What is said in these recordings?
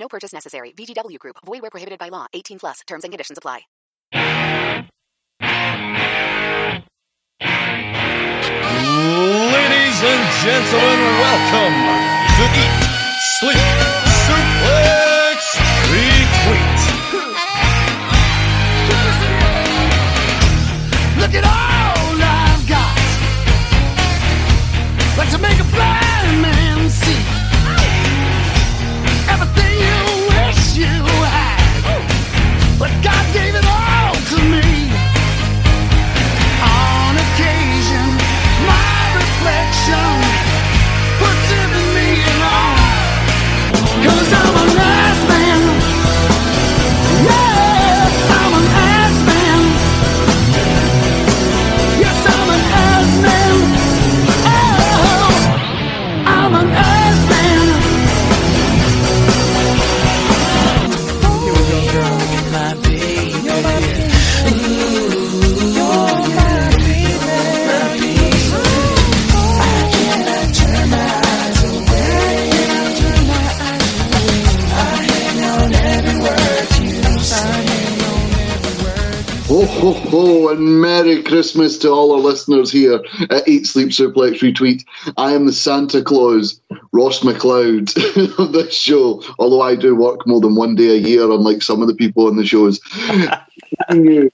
No purchase necessary. VGW Group. Void where prohibited by law. 18 plus. Terms and conditions apply. Ladies and gentlemen, welcome to Eat, Sleep, Suplex, Retweet. Look at all I've got. Like to make a blind you had. But God gave Ho, ho, ho, and Merry Christmas to all our listeners here at Eat, Sleep, Suplex, Retweet. I am the Santa Claus, Ross McLeod of this show, although I do work more than one day a year, unlike some of the people on the shows. Bringing you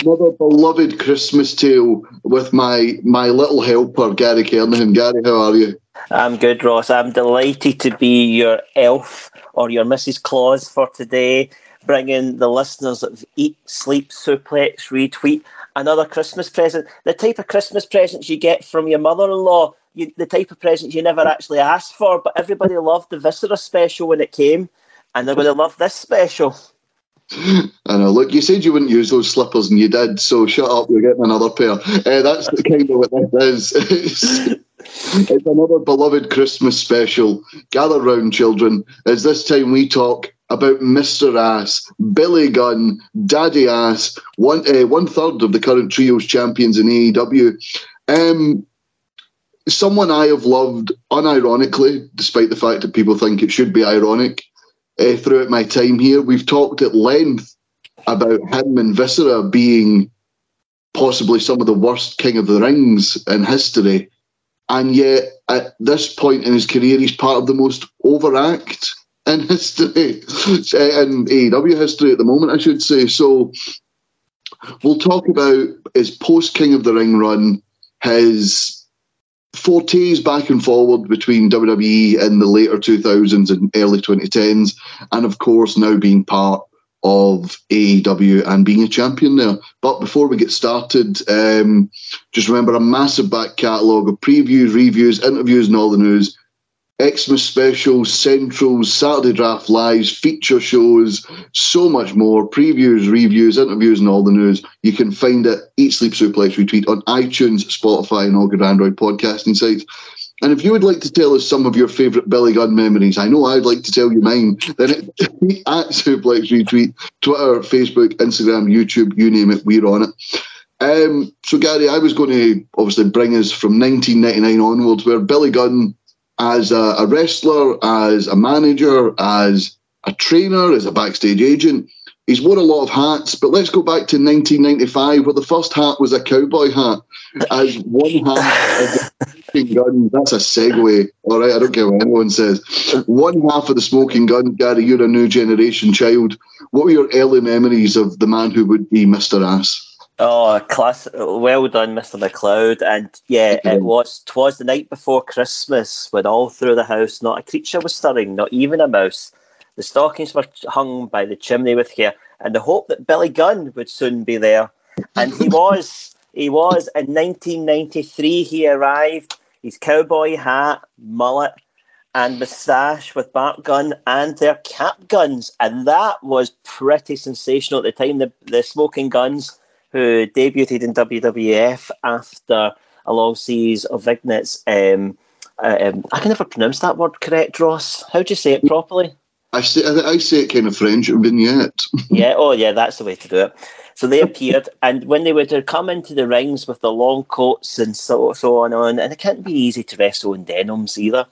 Another beloved Christmas tale with my, my little helper, Gary Kernahan. Gary, how are you? I'm good, Ross. I'm delighted to be your elf or your Mrs. Claus for today, bringing the listeners of Eat, Sleep, Suplex, Retweet another Christmas present. The type of Christmas presents you get from your mother in law, the type of presents you never actually asked for, but everybody loved the Viscera special when it came, and they're going to love this special. I know. Look, you said you wouldn't use those slippers, and you did. So shut up. You're getting another pair. Uh, that's kind of what this is. It's, it's another beloved Christmas special. Gather round, children, as this time we talk about Mr. Ass, Billy Gunn, Daddy Ass, one uh, one third of the current trios champions in AEW. Um, someone I have loved unironically, despite the fact that people think it should be ironic. Uh, throughout my time here, we've talked at length about him and Viscera being possibly some of the worst King of the Rings in history. And yet, at this point in his career, he's part of the most overact in history, uh, in AEW history at the moment, I should say. So, we'll talk about his post King of the Ring run, his fortes back and forward between WWE in the later 2000s and early 2010s, and of course now being part of AEW and being a champion there. But before we get started, um, just remember a massive back catalogue of previews, reviews, interviews, and all the news. Xmas specials, centrals, Saturday draft lives, feature shows, so much more. Previews, reviews, interviews, and all the news. You can find it, Eat Sleep Suplex Retweet, on iTunes, Spotify, and all good Android podcasting sites. And if you would like to tell us some of your favourite Billy Gunn memories, I know I'd like to tell you mine, then it, at Suplex Retweet, Twitter, Facebook, Instagram, YouTube, you name it, we're on it. Um, so, Gary, I was going to obviously bring us from 1999 onwards, where Billy Gunn, as a, a wrestler, as a manager, as a trainer, as a backstage agent, He's worn a lot of hats, but let's go back to 1995, where the first hat was a cowboy hat. As one half of the smoking gun, that's a segue. All right, I don't care what anyone says. One half of the smoking gun, Gary, you're a new generation child. What were your early memories of the man who would be Mr. Ass? Oh, class! Well done, Mister McLeod. And yeah, it was. Twas the night before Christmas when all through the house not a creature was stirring, not even a mouse. The stockings were hung by the chimney with care, and the hope that Billy Gunn would soon be there. And he was. He was. In 1993, he arrived. His cowboy hat, mullet, and moustache with Bart Gunn and their cap guns, and that was pretty sensational at the time. The the Smoking Gunns, who debuted in WWF after a long series of vignettes. Um, um, I can never pronounce that word correct, Ross. How do you say it properly? I say I, I say it kind of French vignette. yeah, oh yeah, that's the way to do it. So they appeared, and when they would come into the rings with the long coats and so so on, on and it can't be easy to wrestle in denims either.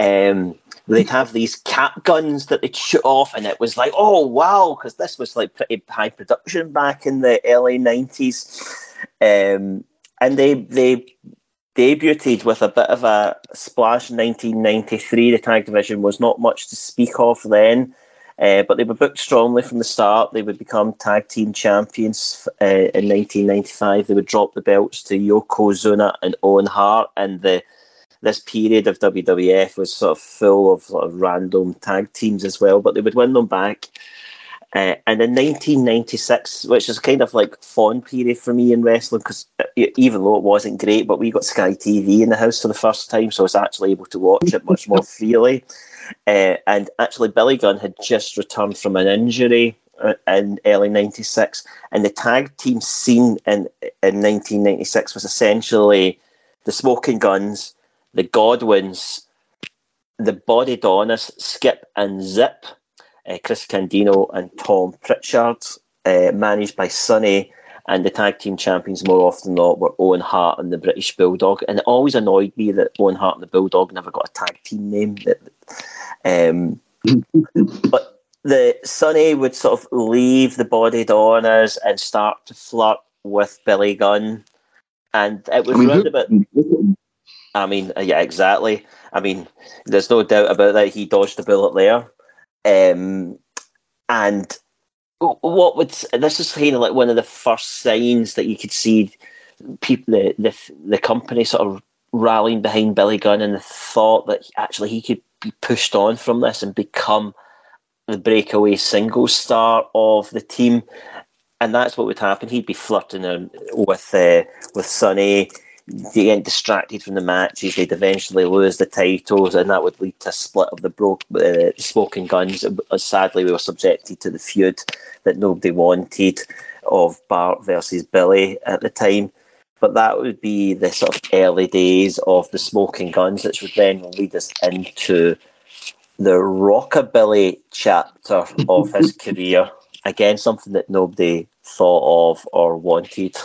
Um, they'd have these cap guns that they'd shoot off, and it was like, oh wow, because this was like pretty high production back in the early nineties. Um, and they they debuted with a bit of a splash in 1993. The tag division was not much to speak of then, uh, but they were booked strongly from the start. They would become tag team champions uh, in 1995. They would drop the belts to Yokozuna and Owen Hart, and the this period of WWF was sort of full of sort of random tag teams as well. But they would win them back. Uh, and in 1996, which is kind of like fun period for me in wrestling, because even though it wasn't great, but we got Sky TV in the house for the first time, so I was actually able to watch it much more freely. Uh, and actually, Billy Gunn had just returned from an injury uh, in early 96, and the tag team scene in, in 1996 was essentially the Smoking Gunns, the Godwins, the Bodydonnas, Skip and Zip uh, Chris Candido and Tom Pritchard, uh, managed by Sunny. And the tag team champions, more often than not, were Owen Hart and the British Bulldog. And it always annoyed me that Owen Hart and the Bulldog never got a tag team name. Um, but the Sunny would sort of leave the Bodydonnas and start to flirt with Billy Gunn. And it was I mean, round about. I mean, yeah, exactly. I mean, there's no doubt about that. He dodged a bullet there. Um, and what would this is kind of like one of the first signs that you could see people the the, the company sort of rallying behind Billy Gunn and the thought that actually he could be pushed on from this and become the breakaway single star of the team, and that's what would happen. He'd be flirting with uh, with Sunny they get distracted from the matches. They'd eventually lose the titles, and that would lead to a split of the broke uh, smoking Gunns. Uh, sadly, we were subjected to the feud that nobody wanted of Bart versus Billy at the time. But that would be the sort of early days of the smoking Gunns, which would then lead us into the rockabilly chapter of his career. Again, something that nobody thought of or wanted.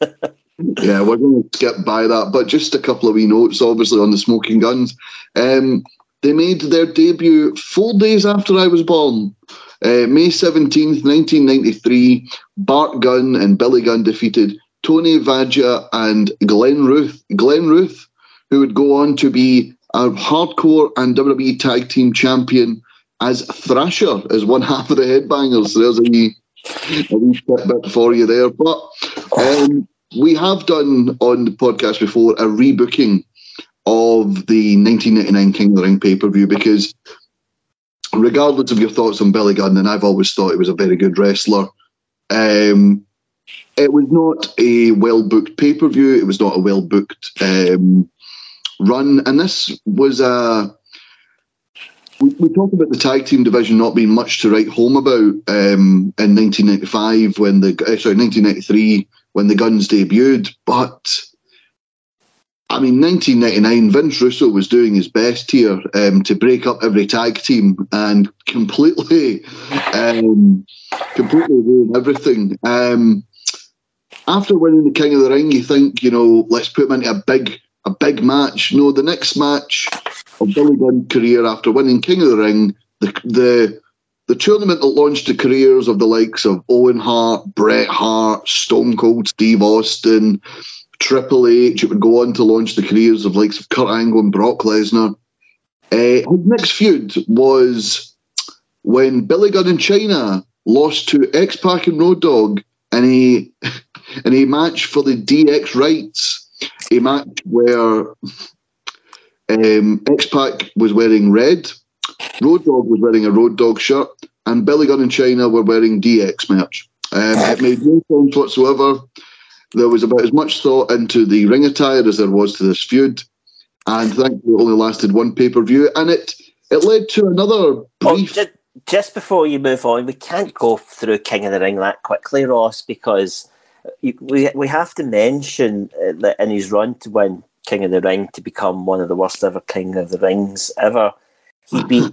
yeah, we're going to skip by that, but just a couple of wee notes, obviously, on the Smoking Gunns. Um, they made their debut four days after I was born. Uh, May 17th, 1993, Bart Gunn and Billy Gunn defeated Tony Vajja and Glenn Ruth. Glenn Ruth, who would go on to be a hardcore and WWE tag team champion as Thrasher, as one half of the headbangers. There's a wee, a wee bit for you there. But um, we have done on the podcast before a rebooking of the 1999 King of the Ring pay per view because, regardless of your thoughts on Billy Gunn, and I've always thought he was a very good wrestler, um, it was not a well booked pay per view. It was not a well booked um, run, and this was a. We, we talked about the tag team division not being much to write home about um, in 1995 when the uh, sorry 1993 when the Gunns debuted. But I mean, 1999, Vince Russo was doing his best here um, to break up every tag team and completely, um, completely ruin everything. Um, after winning the King of the Ring, you think, you know, let's put him into a big, a big match. No, the next match of Billy Gunn's career after winning King of the Ring, the the the tournament that launched the careers of the likes of Owen Hart, Bret Hart, Stone Cold Steve Austin, Triple H. It would go on to launch the careers of likes of Kurt Angle and Brock Lesnar. Uh, his next feud was when Billy Gunn in Chyna lost to X Pac and Road Dogg in a in a match for the DX rights, a match where um, X Pac was wearing red, Road Dogg was wearing a Road Dogg shirt, and Billy Gunn and Chyna were wearing DX merch. Um, it made no sense whatsoever. There was about as much thought into the ring attire as there was to this feud, and thankfully it only lasted one pay per view, and it it led to another brief. just, just before you move on, we can't go through King of the Ring that quickly, Ross, because you, we we have to mention uh, that in his run to win King of the Ring to become one of the worst ever King of the Rings ever, he beat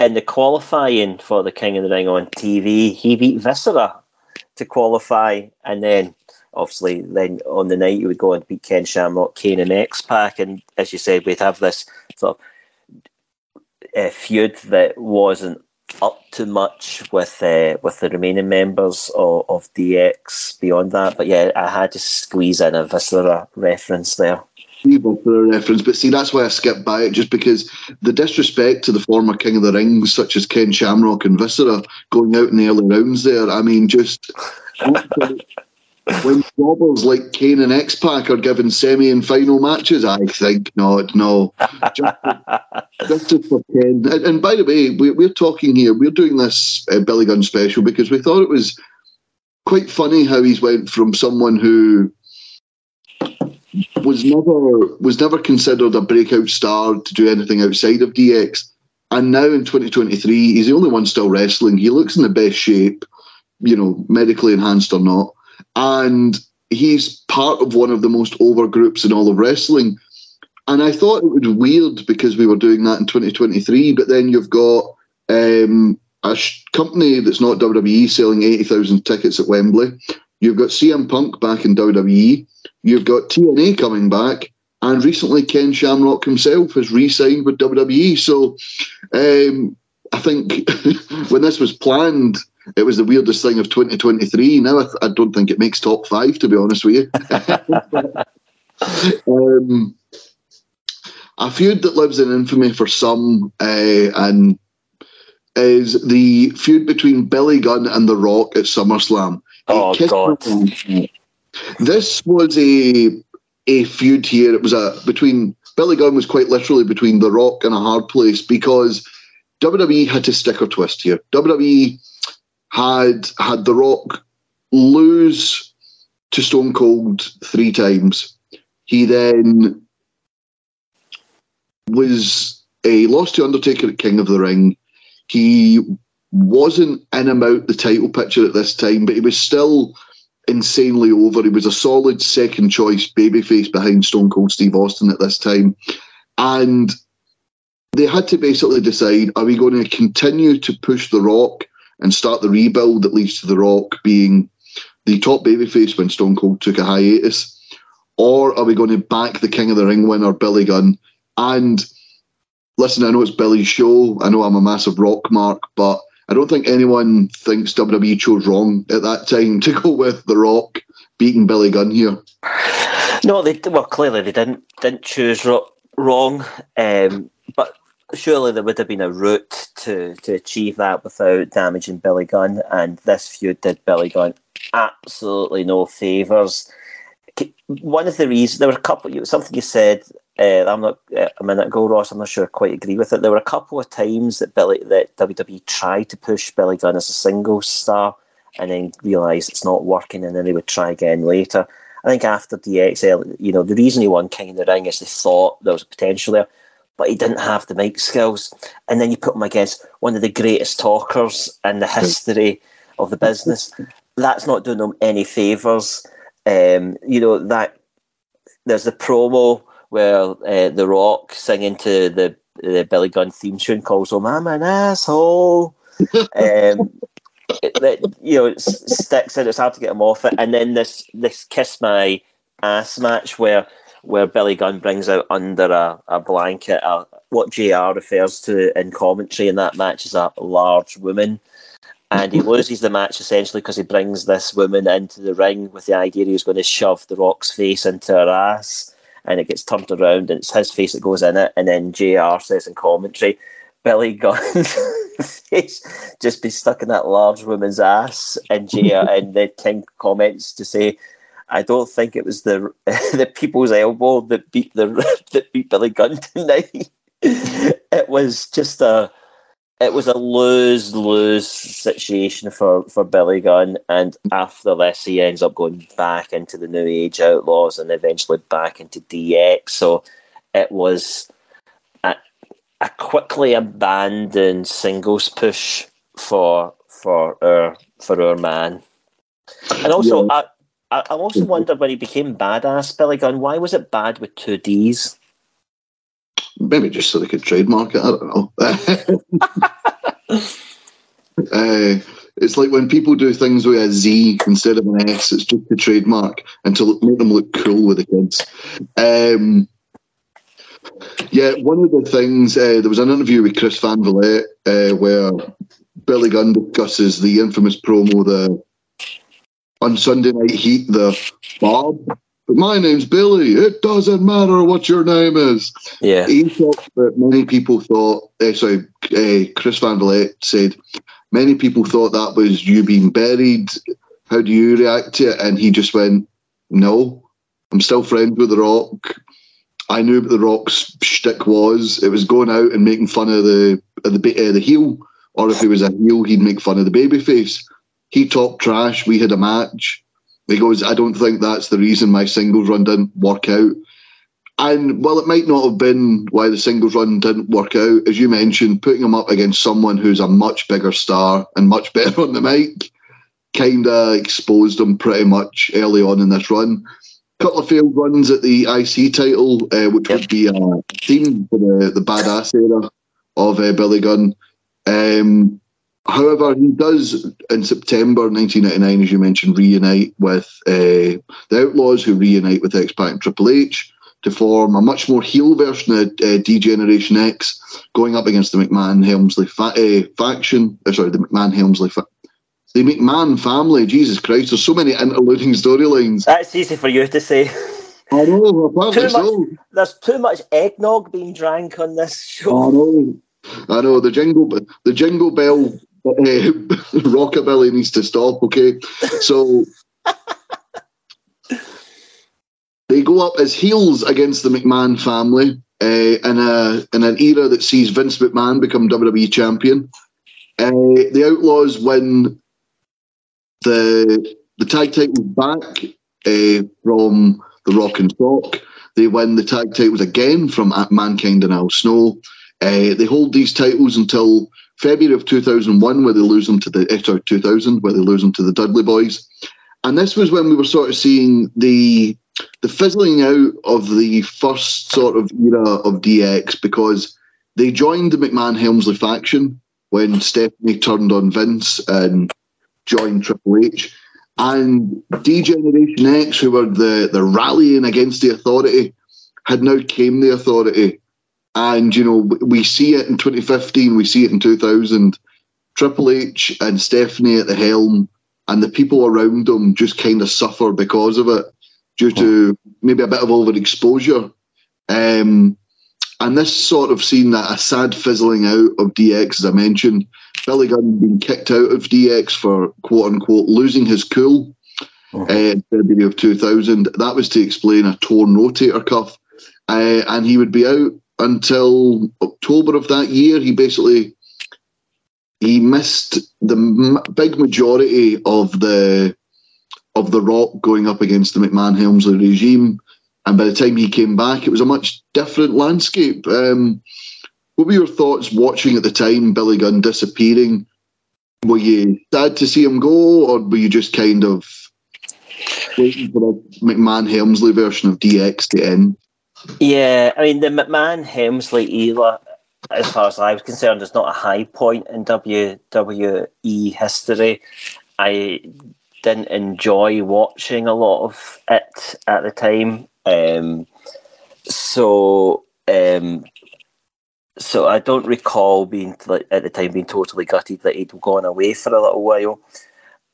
in the qualifying for the King of the Ring on TV. He beat Viscera to qualify, and then obviously then on the night you would go and beat Ken Shamrock, Kane, and X Pac, and as you said, we'd have this sort of uh, feud that wasn't up to much with uh, with the remaining members of, of DX beyond that. But yeah, I had to squeeze in a Viscera reference there. For a reference, but see, that's why I skipped by it, just because the disrespect to the former King of the Rings, such as Ken Shamrock and Viscera, going out in the early rounds there. I mean, just when jobbers like Kane and X Pac are given semi and final matches, I think not, no. Just, just for Ken. And, and by the way, we, we're talking here, we're doing this uh, Billy Gunn special because we thought it was quite funny how he's went from someone who was never was never considered a breakout star to do anything outside of DX. And now in 2023, he's the only one still wrestling. He looks in the best shape, you know, medically enhanced or not. And he's part of one of the most over groups in all of wrestling. And I thought it was weird because we were doing that in 2023, but then you've got um, a sh- company that's not WWE selling 80,000 tickets at Wembley. You've got CM Punk back in WWE. You've got TNA coming back. And recently, Ken Shamrock himself has re signed with WWE. So um, I think when this was planned, it was the weirdest thing of 2023. Now I, th- I don't think it makes top five, to be honest with you. um, a feud that lives in infamy for some, uh, and is the feud between Billy Gunn and The Rock at SummerSlam. Oh, God. This was a a feud here. It was a between Billy Gunn was quite literally between The Rock and a hard place because WWE had to stick or twist here. WWE had had The Rock lose to Stone Cold three times. He then was a lost to Undertaker at King of the Ring. He wasn't in about the title picture at this time, but he was still insanely over. He was a solid second choice babyface behind Stone Cold Steve Austin at this time. And they had to basically decide are we going to continue to push The Rock and start the rebuild that leads to The Rock being the top babyface when Stone Cold took a hiatus? Or are we going to back the King of the Ring winner, Billy Gunn? And listen, I know it's Billy's show. I know I'm a massive rock mark, but I don't think anyone thinks WWE chose wrong at that time to go with The Rock beating Billy Gunn here. No, they well clearly they didn't didn't choose ro- wrong, um, but surely there would have been a route to to achieve that without damaging Billy Gunn, and this feud did Billy Gunn absolutely no favors. One of the reasons there were a couple, something you said. Uh, I'm not uh, a minute ago, Ross. I'm not sure I quite agree with it. There were a couple of times that Billy that WWE tried to push Billy Gunn as a single star, and then realised it's not working, and then they would try again later. I think after DXL, you know, the reason he won King of the Ring is they thought there was a potential there, but he didn't have the mic skills. And then you put him against one of the greatest talkers in the history of the business. That's not doing him any favours. Um, you know, that there's the promo where uh, The Rock singing to the, the Billy Gunn theme tune calls him, I'm an asshole. um, it- that you know it sticks and it's hard to get him off it. And then this this kiss my ass match where where Billy Gunn brings out under a, a blanket a, what JR refers to in commentary in that match as a large woman. And he loses the match essentially because he brings this woman into the ring with the idea he was going to shove The Rock's face into her ass. And it gets turned around and it's his face that goes in it. And then JR says in commentary, Billy Gunn's face just be stuck in that large woman's ass. And JR and the King comments to say, I don't think it was the the people's elbow that beat the that beat Billy Gunn tonight. it was just a it was a lose lose situation for, for Billy Gunn, and after this, he ends up going back into the New Age Outlaws and eventually back into DX. So it was a, a quickly abandoned singles push for for our for our man. And also, yeah. I, I also wonder when he became badass Billy Gunn, why was it bad with two D's? Maybe just so they could trademark it. I don't know. uh, it's like when people do things with a Z instead of an S, it's just a trademark and to make them look cool with the kids. Um, yeah, one of the things, uh, there was an interview with Chris Van Vliet uh, where Billy Gunn discusses the infamous promo, the on Sunday Night Heat, the Bob but my name's Billy. It doesn't matter what your name is. Yeah. He thought that many people thought, uh, sorry, uh, Chris Van Vliet said, many people thought that was you being buried. How do you react to it? And he just went, no, I'm still friends with The Rock. I knew what The Rock's shtick was. It was going out and making fun of the of the uh, the heel, or if he was a heel, he'd make fun of the babyface. He talked trash. We had a match he goes, I don't think that's the reason my singles run didn't work out. And while it might not have been why the singles run didn't work out, as you mentioned, putting him up against someone who's a much bigger star and much better on the mic kind of exposed him pretty much early on in this run. A couple of failed runs at the IC title, uh, which yep. would be a theme for the, the badass era of uh, Billy Gunn. Um, However, he does in September 1999, as you mentioned, reunite with uh, the Outlaws, who reunite with X Pac and Triple H to form a much more heel version of uh, D Generation X, going up against the McMahon Helmsley fa- uh, faction. Uh, sorry, the McMahon Helmsley fa- the McMahon family. Jesus Christ, there's so many interluding storylines. That's easy for you to say. I know. Too much, there's too much eggnog being drank on this show. I know. I know the jingle, the jingle bell uh, rockabilly needs to stop. Okay, so they go up as heels against the McMahon family uh, in a in an era that sees Vince McMahon become WWE champion. Uh, the Outlaws win the the tag titles back uh, from the Rock and Sock. They win the tag titles again from Mankind and Al Snow. Uh, they hold these titles until February of 2001, where they lose them to the eh, 2000, where they lose them to the Dudley Boyz, and this was when we were sort of seeing the the fizzling out of the first sort of era of DX because they joined the McMahon Helmsley faction when Stephanie turned on Vince and joined Triple H. And D Generation X, who were the, the rallying against the authority, had now came the authority and, you know, we see it in 2015, we see it in 2000. Triple H and Stephanie at the helm, and the people around them just kind of suffer because of it, due to maybe a bit of overexposure. Um, and this sort of seen that a sad fizzling out of DX, as I mentioned. Billy Gunn being kicked out of DX for quote unquote losing his cool uh-huh. uh, in February of 2000. That was to explain a torn rotator cuff. Uh, and he would be out until October of that year. He basically he missed the m- big majority of the of the Rock going up against the McMahon Helmsley regime, and by the time he came back, it was a much different landscape. Um, what were your thoughts watching at the time Billy Gunn disappearing? Were you sad to see him go, or were you just kind of waiting for the McMahon Helmsley version of DX to end? Yeah, I mean the McMahon Helmsley era, as far as I was concerned, is not a high point in WWE history. I didn't enjoy watching a lot of it at the time. Um, so um, so I don't recall being at the time being totally gutted that he'd gone away for a little while.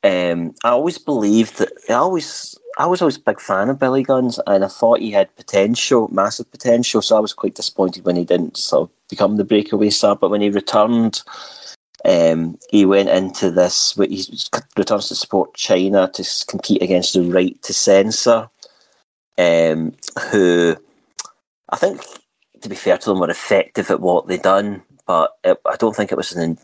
Um, I always believed that I always I was always a big fan of Billy Guns, and I thought he had potential, massive potential. So I was quite disappointed when he didn't sort of become the breakaway star. But when he returned, um, he went into this. He returns to support Chyna to compete against the Right to Censor, um, who I think, to be fair to them, were effective at what they'd done. But it, I don't think it was an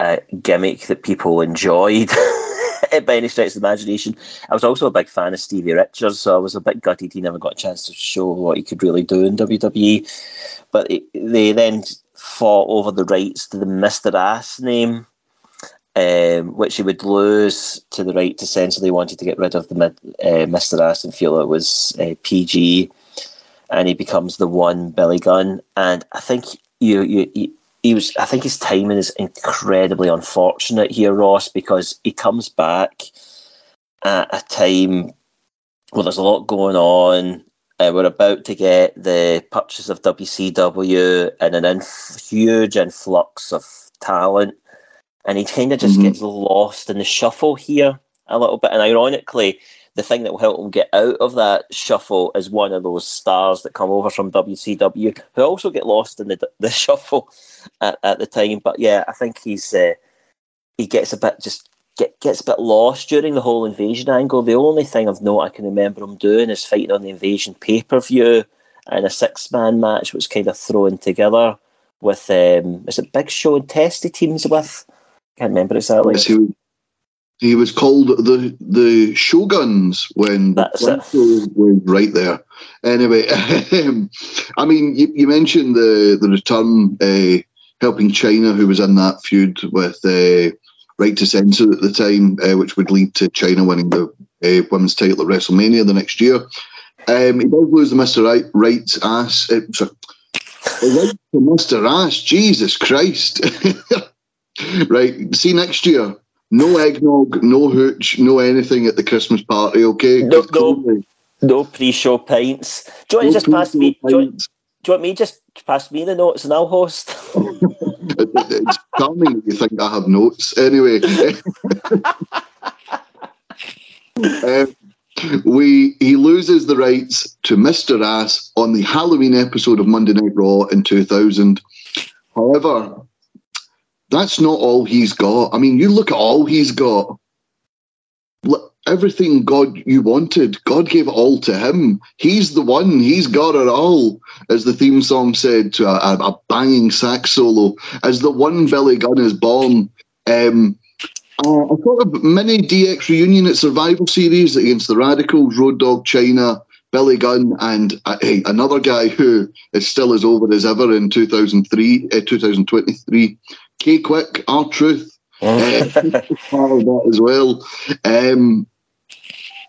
a gimmick that people enjoyed by any stretch of the imagination. I was also a big fan of Stevie Richards, so I was a bit gutted he never got a chance to show what he could really do in WWE. But it, they then fought over the rights to the Mr. Ass name, um, which he would lose to the right to censor. They wanted to get rid of the uh, Mr. Ass and feel it was uh, PG. And he becomes the one Billy Gunn. And I think you, you, you he was I think his timing is incredibly unfortunate here, Ross, because he comes back at a time where there's a lot going on. Uh, we're about to get the purchase of WCW and an inf- huge influx of talent, and he kind of just mm-hmm. gets lost in the shuffle here a little bit. And ironically, the thing that will help him get out of that shuffle is one of those stars that come over from WCW who also get lost in the the shuffle at, at the time. But yeah, I think he's uh, he gets a bit just get, gets a bit lost during the whole invasion angle. The only thing of note I can remember him doing is fighting on the invasion pay per view in a six man match, was kind of thrown together with um, is it Big Show and Testy teams with? Can't remember exactly. Yes, he, he was called the the Shoguns when That's was right there. Anyway, I mean, you, you, mentioned the the return uh, helping Chyna, who was in that feud with uh, Right to Censor at the time, uh, which would lead to Chyna winning the uh, women's title at WrestleMania the next year. Um, he does lose the Mister Right Right's ass. Uh, sorry, right to Mister Ass. Jesus Christ! right, see next year no eggnog, no hooch, no anything at the Christmas party, okay? No, no, no pre-show pints. Do you want no to just pass me? Do you, want, do you, want, me just pass me the notes and I'll host? it's charming that you think I have notes. Anyway, um, we he loses the rights to Mr. Ass on the Halloween episode of Monday Night Raw in 2000. However, that's not all he's got. I mean, you look at all he's got. Everything God you wanted, God gave it all to him. He's the one. He's got it all, as the theme song said, to a, a banging sax solo. As the one Billy Gunn is born. Um, uh, I thought of mini DX reunion at Survivor Series against the Radicals, Road Dogg Chyna, Billy Gunn, and uh, hey, another guy who is still as over as ever in 2003, uh, 2023, K-Kwik, R Truth, uh, part of that as well. Um,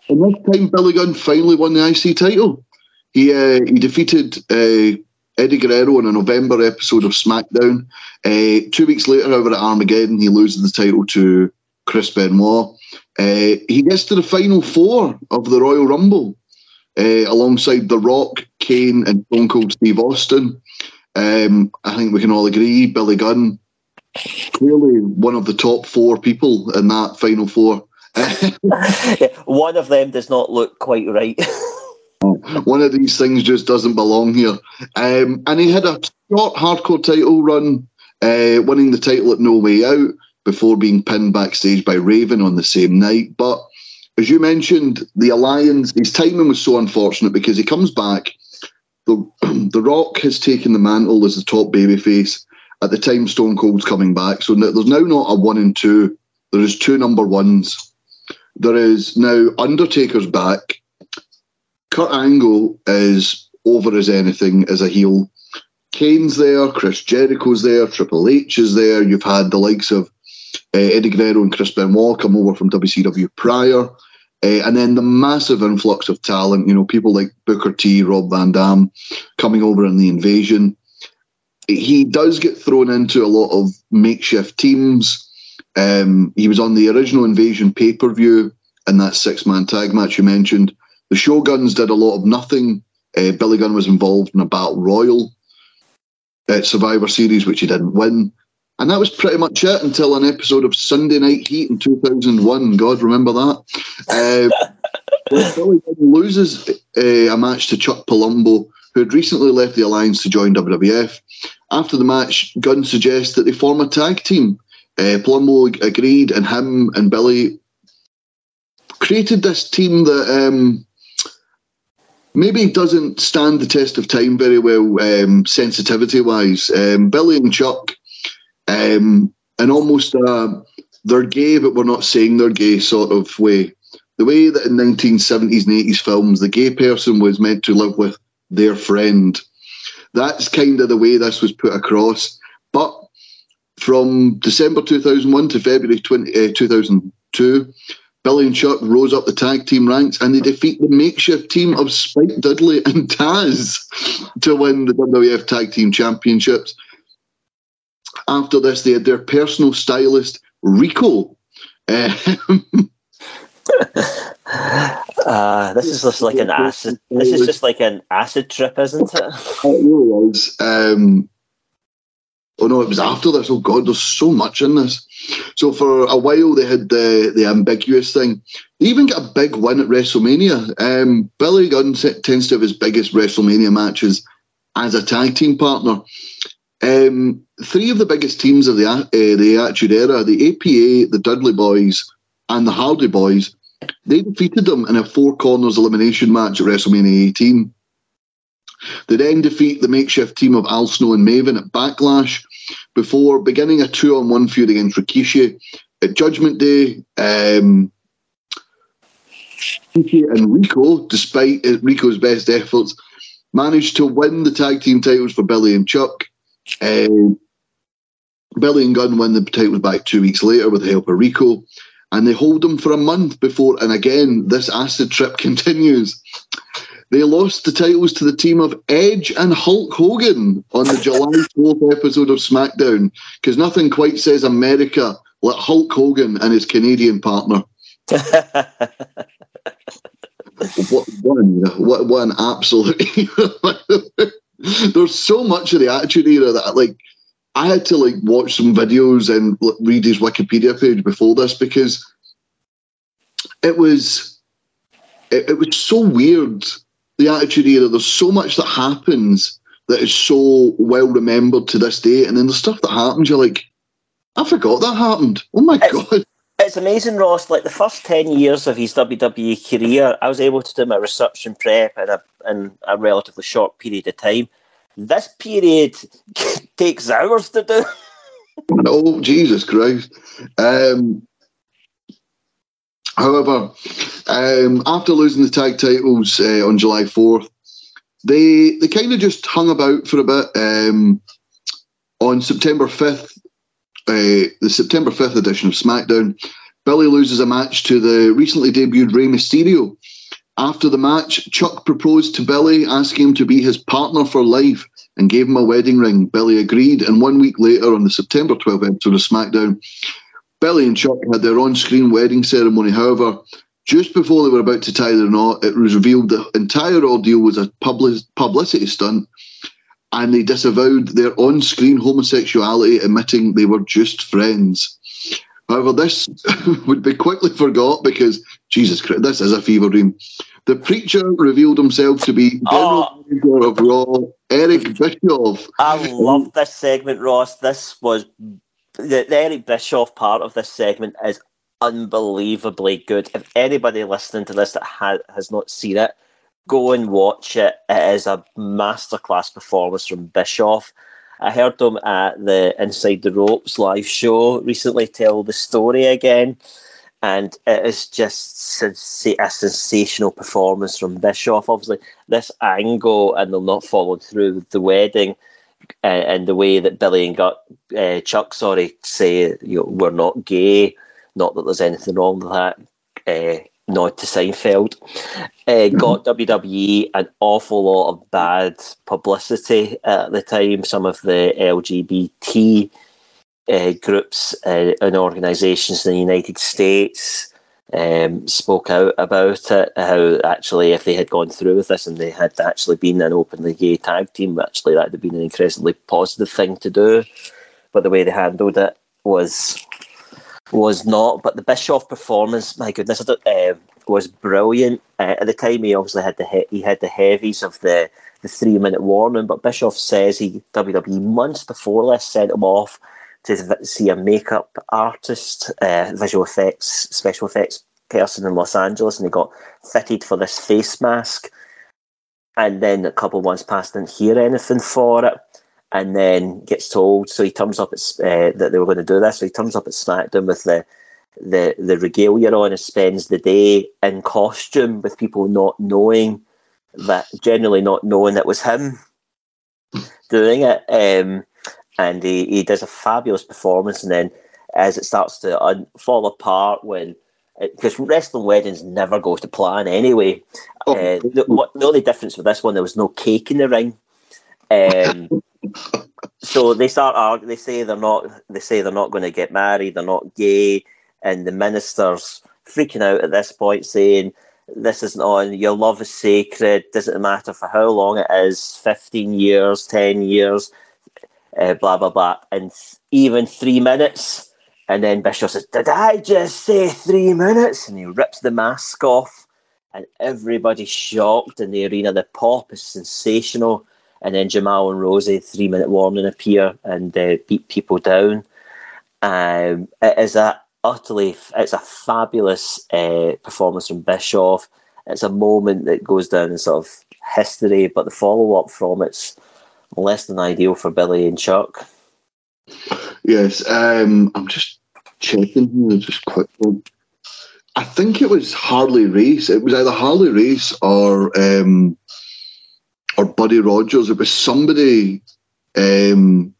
and this time, Billy Gunn finally won the IC title. He uh, he defeated uh, Eddie Guerrero in a November episode of SmackDown. Uh, two weeks later, over at Armageddon, he loses the title to Chris Benoit. Uh, he gets to the final four of the Royal Rumble uh, alongside The Rock, Kane, and Stone Cold Steve Austin. Um, I think we can all agree Billy Gunn clearly one of the top four people in that final four. yeah, one of them does not look quite right. one of these things just doesn't belong here. Um, and he had a short hardcore title run, uh, winning the title at No Way Out before being pinned backstage by Raven on the same night. But as you mentioned, the alliance, his timing was so unfortunate because he comes back. The, the Rock has taken the mantle as the top babyface at the time Stone Cold's coming back. So there's now not a one and two. There is two number ones. There is now Undertaker's back. Kurt Angle is over as anything as a heel. Kane's there, Chris Jericho's there, Triple H is there. You've had the likes of uh, Eddie Guerrero and Chris Benoit come over from WCW prior. Uh, and then the massive influx of talent, you know, people like Booker T, Rob Van Dam coming over in the invasion he does get thrown into a lot of makeshift teams. Um, he was on the original Invasion pay per view in that six man tag match you mentioned. The Shoguns did a lot of nothing. Uh, Billy Gunn was involved in a battle royal at Survivor Series, which he didn't win. And that was pretty much it until an episode of Sunday Night Heat in 2001. God, remember that? Uh, Billy Gunn loses uh, a match to Chuck Palumbo, who had recently left the Alliance to join WWF. After the match, Gunn suggests that they form a tag team. Uh, Palumbo agreed, and him and Billy created this team that um, maybe doesn't stand the test of time very well, um, sensitivity wise. Um, Billy and Chuck, um, and almost uh, they're gay, but we're not saying they're gay sort of way. The way that in 1970s and 80s films, the gay person was meant to live with their friend. That's kind of the way this was put across. But from December 2001 to February 20, uh, 2002, Billy and Chuck rose up the tag team ranks and they defeat the makeshift team of Spike Dudley and Taz to win the WWF Tag Team Championships. After this, they had their personal stylist, Rico. Um, uh, this is just like an acid. This is just like an acid trip, isn't it? It really is. Um, oh no, it was after this. Oh god, there's so much in this. So for a while they had the the ambiguous thing. They even got a big win at WrestleMania. Um, Billy Gunn tends to have his biggest WrestleMania matches as a tag team partner. Um, three of the biggest teams of the uh, the Attitude Era, the APA, the Dudley Boyz, and the Hardy Boyz, they defeated them in a four corners elimination match at WrestleMania 18. They then defeat the makeshift team of Al Snow and Maven at Backlash before beginning a two on one feud against Rikishi. At Judgment Day, um, Rikishi and Rico, despite Rico's best efforts, managed to win the tag team titles for Billy and Chuck. Um, Billy and Gunn win the titles back two weeks later with the help of Rico, and they hold them for a month before. And again, this acid trip continues. They lost the titles to the team of Edge and Hulk Hogan on the July 4th episode of SmackDown because nothing quite says America like Hulk Hogan and his Canadian partner. what, one, what, what an absolute. There's so much of the Attitude Era that, like, I had to like watch some videos and read his Wikipedia page before this because it was it, it was so weird the Attitude Era. There's so much that happens that is so well remembered to this day, and then the stuff that happens, you're like, I forgot that happened. Oh my it's, god! It's amazing, Ross. Like the first ten years of his WWE career, I was able to do my research and prep in a in a relatively short period of time. This period takes hours to do. oh Jesus Christ! Um, However, um, after losing the tag titles uh, on July 4th, they they kind of just hung about for a bit. Um, on September 5th, uh, the September 5th edition of SmackDown, Billy loses a match to the recently debuted Rey Mysterio. After the match, Chuck proposed to Billy, asking him to be his partner for life, and gave him a wedding ring. Billy agreed, and one week later, on the September 12th episode of SmackDown, Billy and Chuck had their on screen wedding ceremony. However, just before they were about to tie their knot, it was revealed the entire ordeal was a public, publicity stunt and they disavowed their on screen homosexuality, admitting they were just friends. Uh, However, this would be quickly forgot because, Jesus Christ, this is a fever dream. The preacher revealed himself to be ah. General Oh. Of Raw, Eric Bischoff. I love this segment, Ross. This was the, the Eric Bischoff part of this segment is unbelievably good. If anybody listening to this that ha- has not seen it, go and watch it. It is a masterclass performance from Bischoff. I heard him at the Inside the Ropes live show recently tell the story again, and it is just a sensational performance from Bischoff. Obviously, this angle, and they'll not follow through with the wedding, uh, and the way that Billy and got uh, Chuck, sorry, say you know, we're not gay. Not that there's anything wrong with that. Uh, nod to Seinfeld. Uh, got WWE an awful lot of bad publicity at the time. Some of the LGBT uh, groups uh, and organisations in the United States um, spoke out about it. How actually, if they had gone through with this and they had actually been an openly gay tag team, actually that would have been an incredibly positive thing to do. But the way they handled it was was not. But the Bischoff performance, my goodness, uh, was brilliant. Uh, at the time, he obviously had the he-, he had the heavies of the the three minute warning. But Bischoff says he WWE months before this sent him off to see a makeup artist, uh, visual effects, special effects person in Los Angeles, and he got fitted for this face mask. And then a couple of months passed, didn't hear anything for it. And then gets told, so he turns up at, uh, that they were going to do this. So he turns up at SmackDown with the the the regalia on and spends the day in costume with people not knowing that, generally not knowing it was him doing it. Um, and he, he does a fabulous performance. And then as it starts to un- fall apart, when because wrestling weddings never goes to plan anyway. Oh. Uh, the, what, the only difference with this one, there was no cake in the ring. Um, so they start They say they're not. They say they're not going to get married. They're not gay, and the ministers freaking out at this point, saying this isn't on. Your love is sacred. Doesn't matter for how long it is. Fifteen years, ten years uh, blah blah blah, and even three minutes. And then Bischoff says, "Did I just say three minutes?" And he rips the mask off, and everybody's shocked in the arena. The pop is sensational. And then Jamal and Rosey, three minute warning, appear and uh, beat people down. Um, it is a utterly, it's a fabulous uh, performance from Bischoff. It's a moment that goes down in sort of history, but the follow up from it's less than ideal for Billy and Chuck. Yes, um, I'm just checking here just quickly. I think it was Harley Race. It was either Harley Race or um, or Buddy Rogers. It was somebody um,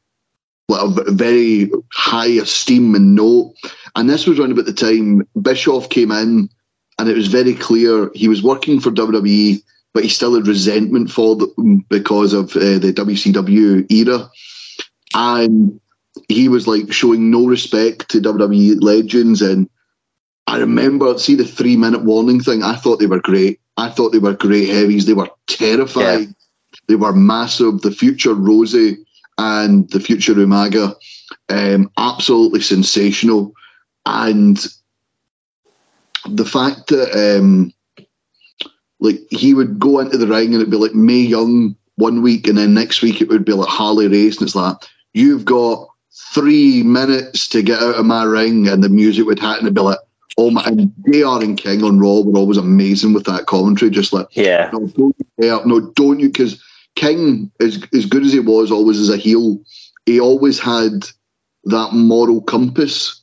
very high esteem and note. And this was around about the time Bischoff came in, and it was very clear he was working for WWE but he still had resentment for them because of uh, the WCW era. And he was like showing no respect to WWE legends. And I remember, see the three minute warning thing, I thought they were great. I thought they were great heavies. They were terrifying. Yeah. They were massive. The future Rosey and the future Umaga, um, absolutely sensational. And the fact that um, like he would go into the ring and it'd be like Mae Young one week, and then next week it would be like Harley Race, and it's like you've got three minutes to get out of my ring, and the music would happen it'd be like. Oh my! And JR and King on Raw were always amazing with that commentary. Just like, yeah, no, don't you no, don't you? Because King, as as good as he was, always as a heel, he always had that moral compass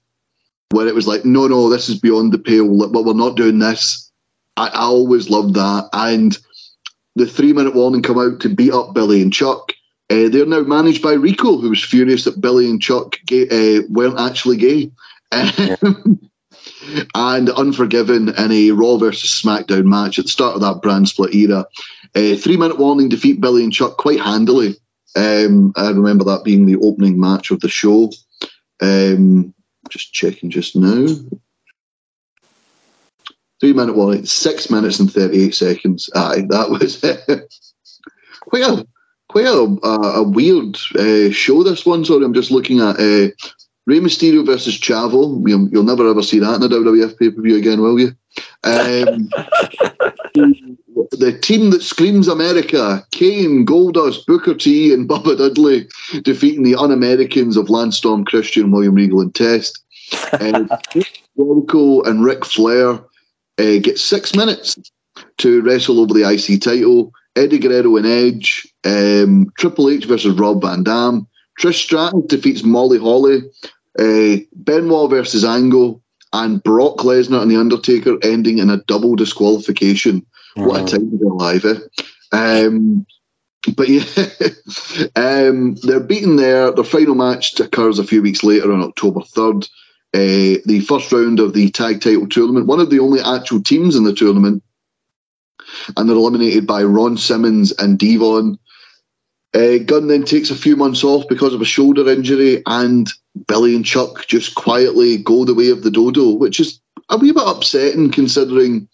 where it was like, no, no, this is beyond the pale. But we're not doing this. I, I always loved that. And the three minute warning come out to beat up Billy and Chuck. Uh, they're now managed by Rico, who was furious that Billy and Chuck gay, uh, weren't actually gay. And Unforgiven in a Raw versus SmackDown match at the start of that brand split era. Uh, three minute warning defeat Billy and Chuck quite handily. Um, I remember that being the opening match of the show. Um, just checking just now. Three minute warning, six minutes and 38 seconds. Aye, that was quite a quite a, a, a weird uh, show. This one, sorry, I'm just looking at uh, Rey Mysterio versus Chavo. You'll, you'll, never ever see that in a WWF pay per view again, will you? Um, the team that screams America: Kane, Goldust, Booker T, and Bubba Dudley defeating the Un-Americans of Lance Storm, Christian, William Regal, and Test. Uh, Jericho and Ric Flair uh, get six minutes to wrestle over the IC title. Eddie Guerrero and Edge, um, Triple H versus Rob Van Dam, Trish Stratus defeats Molly Holly, uh, Benoit versus Angle, and Brock Lesnar and The Undertaker ending in a double disqualification. Mm-hmm. What a time to be alive, eh? Um, but yeah, um, they're beaten there. Their final match occurs a few weeks later on October 3rd uh, the first round of the tag title tournament, one of the only actual teams in the tournament, and they're eliminated by Ron Simmons and D-Von. Uh, Gunn then takes a few months off because of a shoulder injury, and Billy and Chuck just quietly go the way of the dodo, which is a wee bit upsetting considering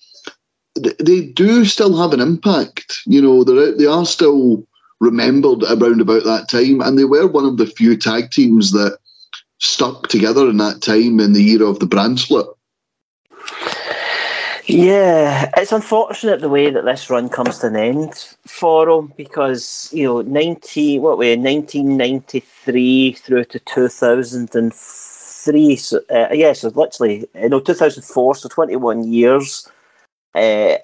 th- they do still have an impact. You know, they're, they are still remembered around about that time, and they were one of the few tag teams that stuck together in that time in the era of the brand split. Yeah, it's unfortunate the way that this run comes to an end for them because you know, ninety what way, nineteen ninety three through to two thousand and three. So uh, yeah, so literally, you know, two thousand four, so twenty one years. Uh,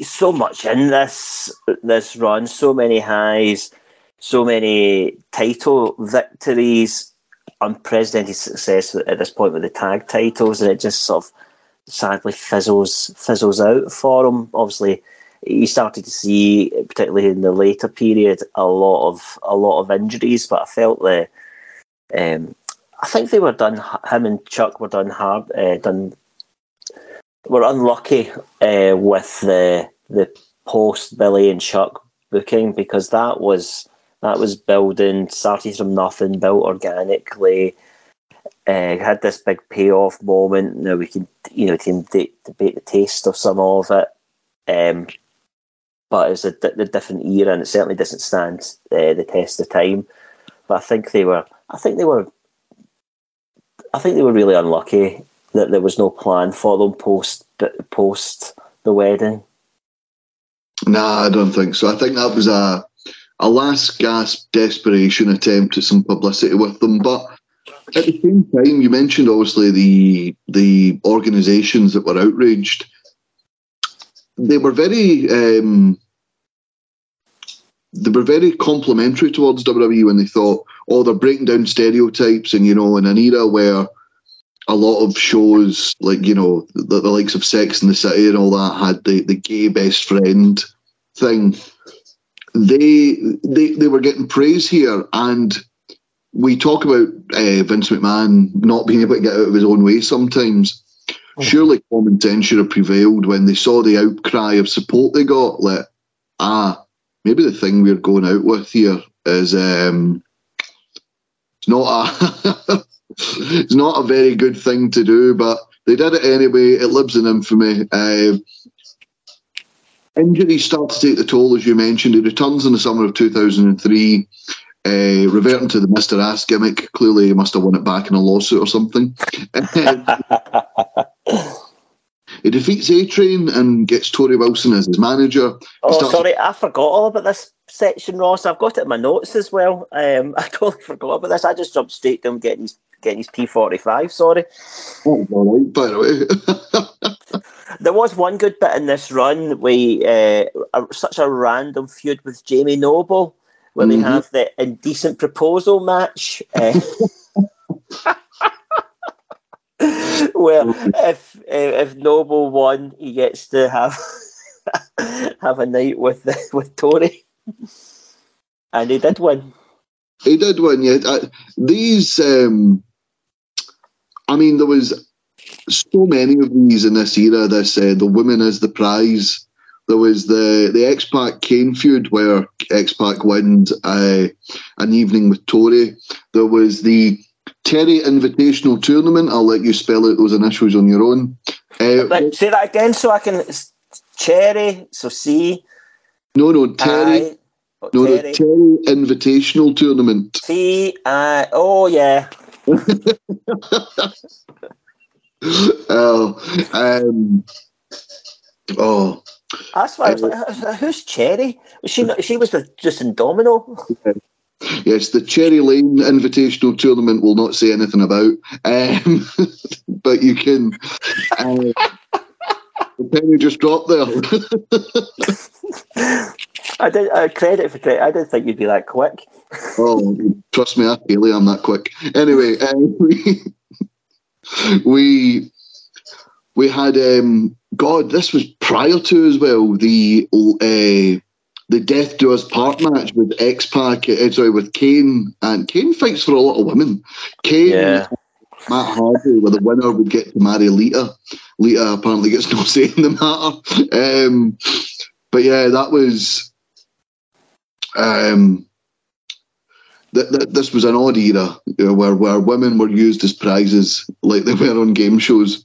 so much in this this run, so many highs, so many title victories, unprecedented success at this point with the tag titles, and it just sort of sadly fizzles fizzles out for him. Obviously, you started to see, particularly in the later period, a lot of a lot of injuries. But I felt that um, I think they were done. Him and Chuck were done hard, uh, done were unlucky uh, with the the post Billy and Chuck booking because that was that was building started from nothing, built organically. Uh, had this big payoff moment. Now we can, you know, can debate the taste of some of it. Um, but it's a, a, different era, and it certainly doesn't stand uh, the test of time. But I think they were, I think they were, I think they were really unlucky that there was no plan for them post post the wedding. Nah, I don't think so. I think that was a a last gasp desperation attempt at some publicity with them, but at the same time, you mentioned obviously the the organisations that were outraged. They were very um, they were very complimentary towards WWE when they thought, oh, they're breaking down stereotypes, and you know, in an era where a lot of shows like you know the, the likes of Sex and the City and all that had the the gay best friend thing. They they they were getting praise here and we talk about uh, Vince McMahon not being able to get out of his own way sometimes. Oh. Surely common sense should have prevailed when they saw the outcry of support they got. Like, ah, maybe the thing we're going out with here is um, it's not a it's not a very good thing to do, but they did it anyway. It lives in infamy. Uh, injuries start to take the toll, as you mentioned. He returns in the summer of 2003. Uh, reverting to the Mr. Ass gimmick, clearly he must have won it back in a lawsuit or something. he defeats A Train and gets Torrie Wilson as his manager. Oh, sorry, I forgot all about this section, Ross. I've got it in my notes as well. Um, I totally forgot about this. I just jumped straight to him getting his getting his P forty five. Sorry. Oh, by the way. there was one good bit in this run. We uh, such a random feud with Jamie Noble where mm-hmm. they have the indecent proposal match. Uh, where if if Noble won, he gets to have have a night with with Torrie, and he did win. He did win. Yeah, uh, these. Um, I mean, there was so many of these in this era. This uh, the women as the prize there was the the X Pac Kane feud where X Pac wins uh, an evening with Torrie. There was the Terry Invitational Tournament. I'll let you spell out those initials on your own. Uh, say that again so I can. Cherry, so C. No, no, Terry. Oh, no, Terry. the Terry Invitational Tournament. C. I. Oh, yeah. oh, um, oh, that's why I was like, who's Cherry? Was she not, she was with Deuce 'n Domino. Yes, the Cherry Lane Invitational Tournament will not say anything about, um, but you can. Uh, the penny just dropped there. I did uh, credit for credit. I didn't think you'd be that quick. oh, trust me, I feel I'm that quick. Anyway, um, we we we had um, God. This was prior to as well the uh, the Death Do Us Part match with X Pac. Uh, sorry, with Kane and Kane fights for a lot of women. Kane. Yeah. Matt Hardy, where the winner would get to marry Lita. Lita apparently gets no say in the matter. Um, but yeah, that was um, th- th- this was an odd era you know, where where women were used as prizes like they were on game shows.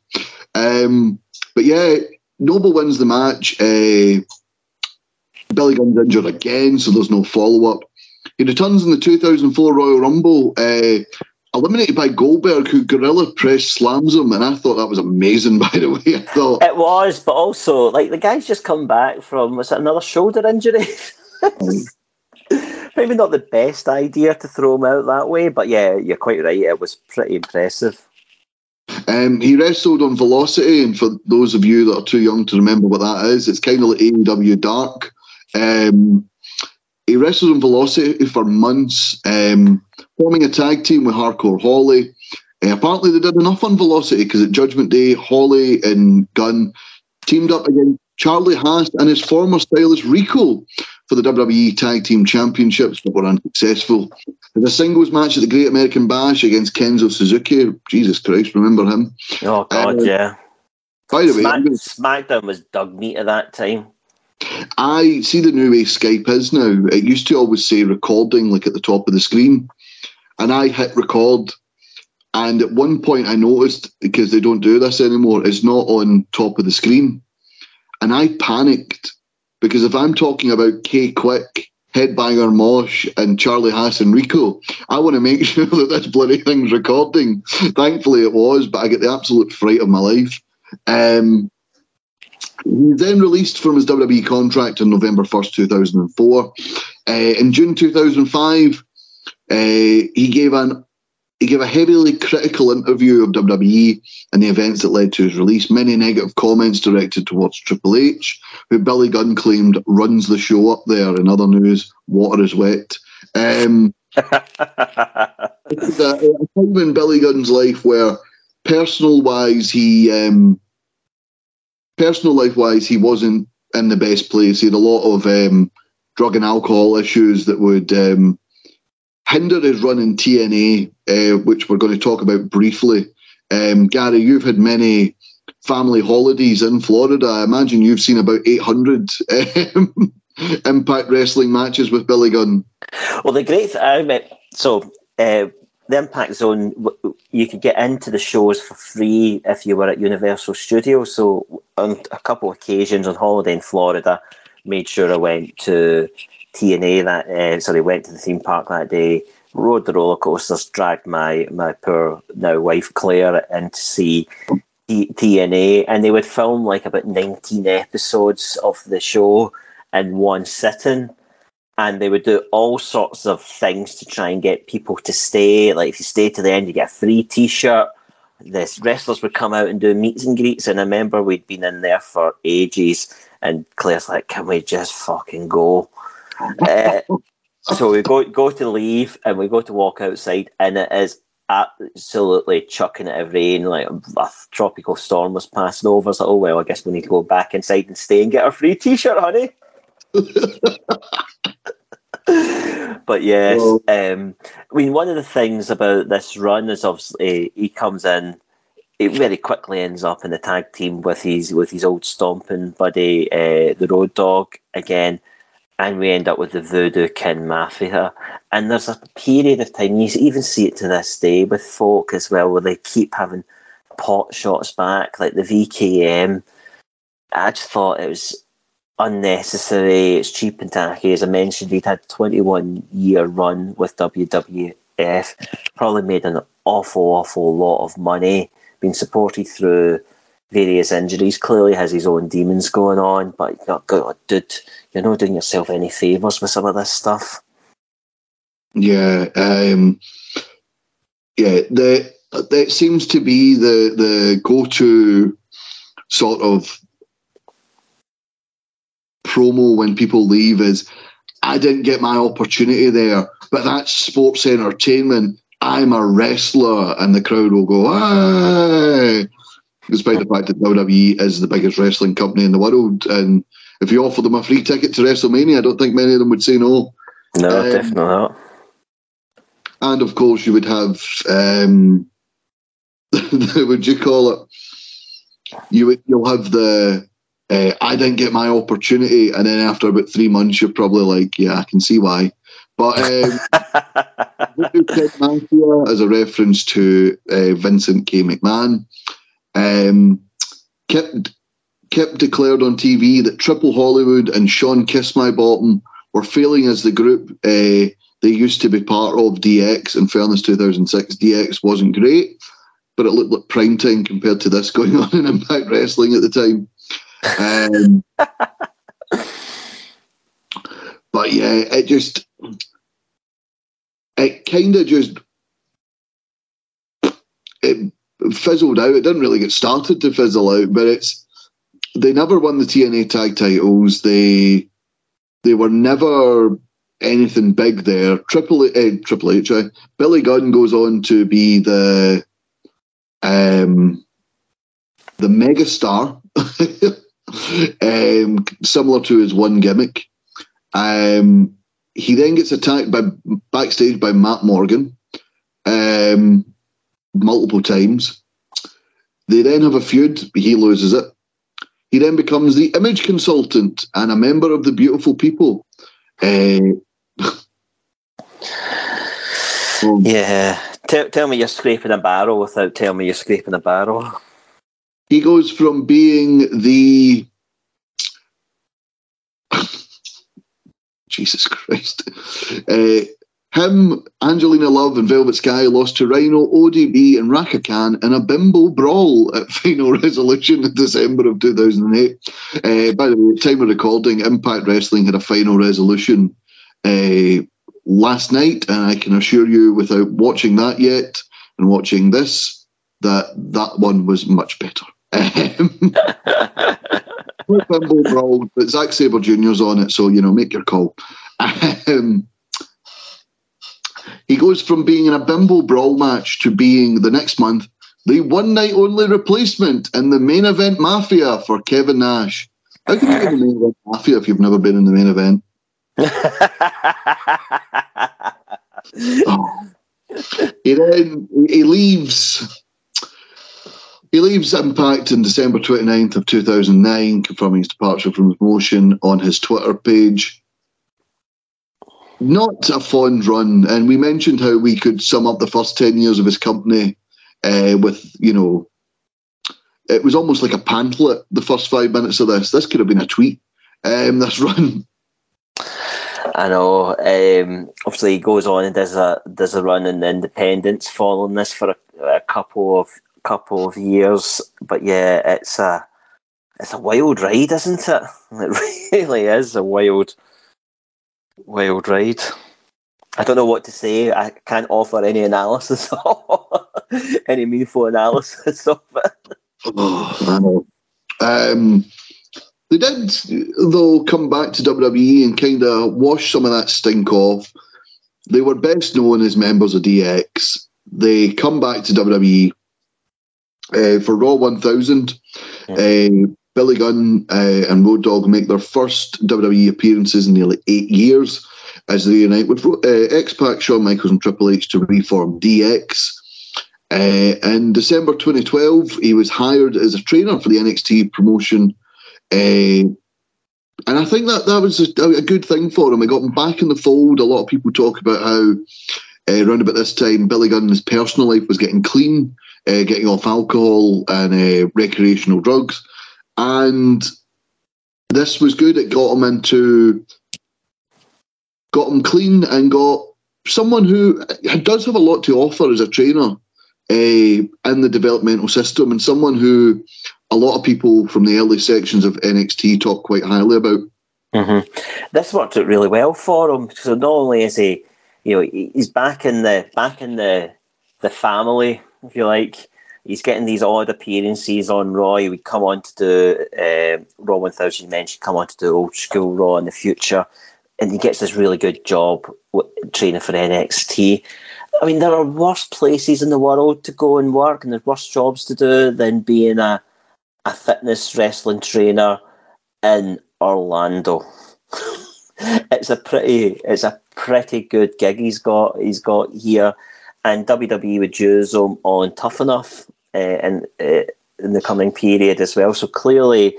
Um, but yeah, Noble wins the match. Uh, Billy Gunn's injured again, so there's no follow up. He returns in the 2004 Royal Rumble, uh, eliminated by Goldberg, who gorilla press slams him, and I thought that was amazing. By the way, I thought It was, but also like the guy's just come back from was it another shoulder injury? Maybe not the best idea to throw him out that way, but yeah, you're quite right. It was pretty impressive. Um, he wrestled on Velocity, and for those of you that are too young to remember what that is, it's kind of like AEW Dark. Um, he wrestled on Velocity for months, um, forming a tag team with Hardcore Holly. Uh, apparently, they did enough on Velocity because at Judgment Day, Holly and Gunn teamed up against Charlie Haas and his former stylist Rico for the WWE Tag Team Championships, but were unsuccessful. There's a singles match at the Great American Bash against Kenzo Suzuki. Jesus Christ, remember him? Oh God, Uh, yeah. By the way, Smack, I'm gonna- SmackDown was dug meat at that time. I see the new way Skype is now. It used to always say recording, like at the top of the screen, and I hit record. And at one point, I noticed because they don't do this anymore, it's not on top of the screen, and I panicked because if I'm talking about K Quick, Headbanger Mosh, and Charlie Haas and Rico, I want to make sure that this bloody thing's recording. Thankfully, it was, but I get the absolute fright of my life. Um, he then released from his WWE contract on November 1st, 2004. Uh, in June 2005, uh, he gave an he gave a heavily critical interview of WWE and the events that led to his release. Many negative comments directed towards Triple H, who Billy Gunn claimed runs the show up there. In other news, water is wet. Um, it's a, a time in Billy Gunn's life where, personal wise, he um, personal life wise, he wasn't in the best place. He had a lot of um, drug and alcohol issues that would um, hinder his run in TNA, uh, which we're going to talk about briefly. Um, Gary, you've had many family holidays in Florida. I imagine you've seen about 800 um, Impact Wrestling matches with Billy Gunn. Well, the great thing, I so uh, the Impact Zone, you could get into the shows for free if you were at Universal Studios. So, on a couple of occasions on holiday in Florida, made sure I went to TNA that, uh, sorry, went to the theme park that day, rode the roller coasters, dragged my, my poor now wife Claire in to see T- TNA, and they would film like about 19 episodes of the show in one sitting and they would do all sorts of things to try and get people to stay. Like if you stay to the end, you get a free T-shirt. The wrestlers would come out and do meets and greets, and I remember we'd been in there for ages, and Claire's like, "Can we just fucking go?" Uh, so we go go to leave, and we go to walk outside, and it is absolutely chucking it of rain. Like a tropical storm was passing over. So, oh well, I guess we need to go back inside and stay and get our free T-shirt, honey. but yes, um, I mean, one of the things about this run is obviously he comes in, it very quickly ends up in the tag team with his with his old stomping buddy, uh, the Road Dogg again, and we end up with the Voodoo Kin Mafia. And there's a period of time you even see it to this day with folk as well, where they keep having pot shots back, like the VKM. I just thought it was unnecessary. It's cheap and tacky. As I mentioned, he'd had 21 year run with WWF, probably made an awful, awful lot of money, been supported through various injuries. Clearly has his own demons going on, but oh God, dude, you're not doing yourself any favours with some of this stuff. Yeah, um, yeah. The that seems to be the the go to sort of promo when people leave is I didn't get my opportunity there, but that's sports entertainment. I'm a wrestler, and the crowd will go, "Hey!" Despite the fact that WWE is the biggest wrestling company in the world, and if you offer them a free ticket to WrestleMania, I don't think many of them would say no. No, Um, definitely not. And of course, you would have um, would you call it? You would you'll have the uh, I didn't get my opportunity, and then after about three months, you're probably like, yeah, I can see why. But um, Voodoo Kin Mafia as a reference to uh, Vincent K. McMahon. Um, kept kept declared on TV that Triple Hollywood and Sean Kiss My Bottom were failing as the group. Uh, they used to be part of DX. In fairness, 2006 DX wasn't great, but it looked like prime time compared to this going on in Impact Wrestling at the time. Um, but yeah, it just it kind of just it fizzled out. It didn't really get started to fizzle out, but it's they never won the TNA tag titles. They they were never anything big there. Triple uh, Triple H, Billy Gunn goes on to be the um the megastar, um, similar to his one gimmick. Um, he then gets attacked by backstage by Matt Morgan um, multiple times. They then have a feud. He loses it. He then becomes the image consultant and a member of the Beautiful People. Uh, Yeah. Tell, tell me you're scraping a barrel without telling me you're scraping a barrel. he goes from being the Jesus Christ. Uh, him, Angelina Love, and Velvet Sky lost to Rhino, ODB, and Rhaka Khan in a bimbo brawl at Final Resolution in December of 2008. Uh, by the way, time of recording, Impact Wrestling had a Final Resolution uh, last night, and I can assure you, without watching that yet and watching this, that that one was much better. Bimbo Brawl, but Zack Sabre Jr.'s on it, so you know, make your call. Um, he goes from being in a Bimbo Brawl match to being the next month the one night only replacement in the main event Mafia for Kevin Nash. How can you be in the main event Mafia if you've never been in the main event? Oh. He then he leaves. He leaves Impact in December 29th of 2009, confirming his departure from promotion on his Twitter page. Not a fond run, and we mentioned how we could sum up the first 10 years of his company uh, with, you know, it was almost like a pamphlet, the first five minutes of this. This could have been a tweet, um, this run. I know. Um, obviously, he goes on and does a does a run in the Independence following this for a, a couple of couple of years. But yeah, it's a it's a wild ride, isn't it? It really is a wild wild ride. I don't know what to say. I can't offer any analysis, any meaningful analysis of it. Oh, I know. Um, they did, though, come back to WWE and kind of wash some of that stink off. They were best known as members of DX. They come back to WWE uh, for Raw 1000. Uh, Billy Gunn uh, and Road Dogg make their first WWE appearances in nearly eight years as they unite with uh, X Pac, Shawn Michaels, and Triple H to reform DX. Uh, in December 2012, he was hired as a trainer for the NXT promotion. Uh, and I think that that was a, a good thing for him. It got him back in the fold. A lot of people talk about how uh, around about this time, Billy Gunn's personal life was getting clean, uh, getting off alcohol and uh, recreational drugs. And this was good. It got him into, got him clean and got someone who does have a lot to offer as a trainer uh, in the developmental system and someone who a lot of people from the early sections of NXT talk quite highly about. Mm-hmm. This worked out really well for him. So not only is he, you know, he's back in the back in the the family, if you like. He's getting these odd appearances on Raw. He would come on to do uh, Raw 1000. You mentioned come on to do old school Raw in the future, and he gets this really good job training for NXT. I mean, there are worse places in the world to go and work, and there's worse jobs to do than being a a fitness wrestling trainer in Orlando. it's a pretty it's a pretty good gig he's got he's got here, and WWE would use him on Tough Enough in uh, in the coming period as well. So clearly.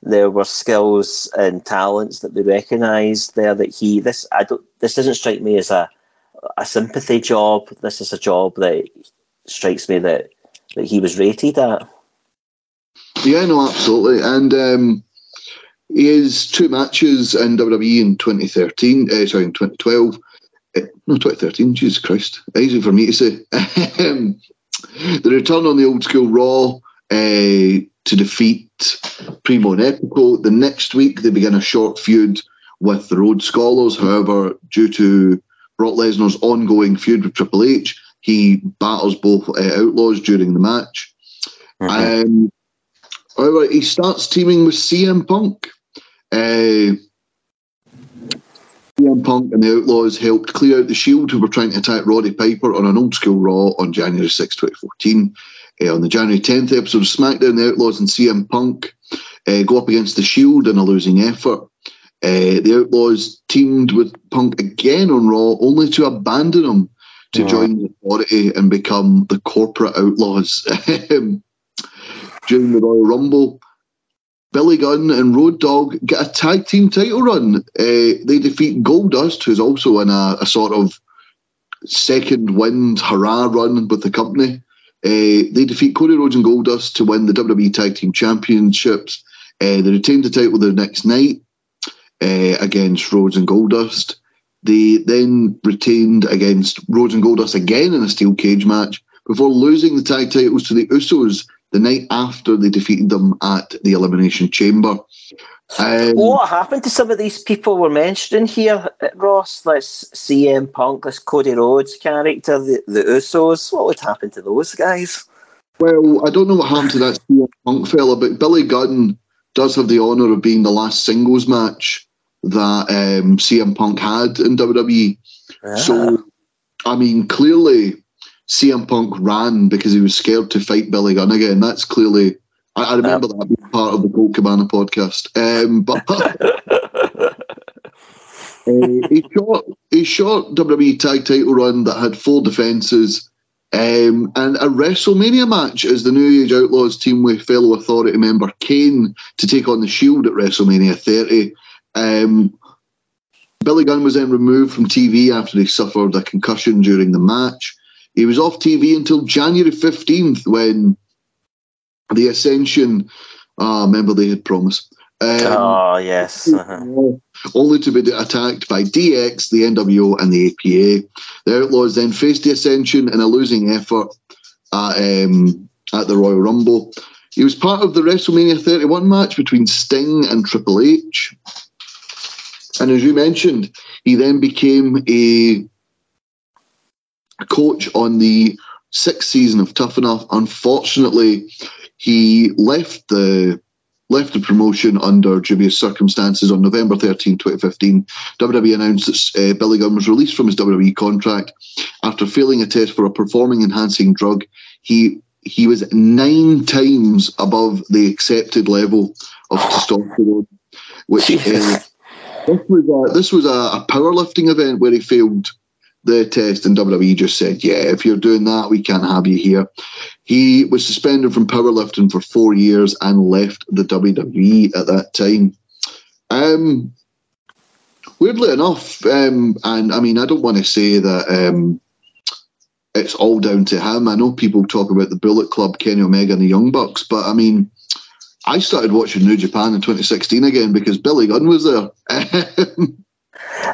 There were skills and talents that they recognised there. That he this I don't this doesn't strike me as a a sympathy job. This is a job that strikes me that that he was rated at. Yeah, no, absolutely. And um, he has two matches in WWE in 2013, uh, sorry, in 2012. Uh, no, 2013, Jesus Christ. Easy for me to say. Um, the return on the old school Raw uh, to defeat Primo and Epico. The next week, they begin a short feud with the Rhodes Scholars. However, due to Brock Lesnar's ongoing feud with Triple H, he battles both uh, outlaws during the match. Um, however, he starts teaming with CM Punk. Uh, CM Punk and the Outlaws helped clear out the Shield, who were trying to attack Roddy Piper on an old school Raw on January 6, 2014. Uh, on the January 10th episode of SmackDown, the Outlaws and CM Punk uh, go up against the Shield in a losing effort. Uh, the Outlaws teamed with Punk again on Raw, only to abandon him to join the Authority and become the corporate Outlaws. During the Royal Rumble, Billy Gunn and Road Dogg get a tag team title run. Uh, they defeat Goldust, who's also in a, a sort of second wind hurrah run with the company. Uh, they defeat Cody Rhodes and Goldust to win the WWE Tag Team Championships. Uh, they retain the title the next night against Rhodes and Goldust. They then retained against Rhodes and Goldust again in a steel cage match before losing the tag titles to the Usos the night after they defeated them at the Elimination Chamber. Um, What happened to some of these people we're mentioning here, Ross? This CM Punk, this Cody Rhodes character, the, the Usos. What would happen to those guys? Well, I don't know what happened to that CM Punk fella, but Billy Gunn does have the honour of being the last singles match that um, CM Punk had in WWE. So, I mean, clearly CM Punk ran because he was scared to fight Billy Gunn again. That's clearly, I, I remember that being part of the Colt Cabana podcast. Um, but uh, he shot he short WWE tag title run that had four defences. Um, and a WrestleMania match as the New Age Outlaws team with fellow Authority member Kane to take on the Shield at WrestleMania 30. Um, Billy Gunn was then removed from TV after he suffered a concussion during the match. He was off TV until January 15th when the Ascension, ah, remember they had promised. Um, oh, yes. Uh-huh. only to be attacked by DX, the NWO, and the APA. The Outlaws then faced the Ascension in a losing effort at, um, at the Royal Rumble. He was part of the WrestleMania 31 match between Sting and Triple H. And as you mentioned, he then became a coach on the sixth season of Tough Enough. Unfortunately, he left the left the promotion under dubious circumstances on November 13, 2015. WWE announced that uh, Billy Gunn was released from his WWE contract after failing a test for a performing enhancing drug. He he was nine times above the accepted level of testosterone, which uh, this was a, this was a, a powerlifting event where he failed the test, and WWE just said, "Yeah, if you're doing that, we can't have you here." He was suspended from powerlifting for four years and left the WWE at that time. Um, weirdly enough, um, and I mean, I don't want to say that um, it's all down to him. I know people talk about the Bullet Club, Kenny Omega, and the Young Bucks, but I mean, I started watching New Japan in 2016 again because Billy Gunn was there.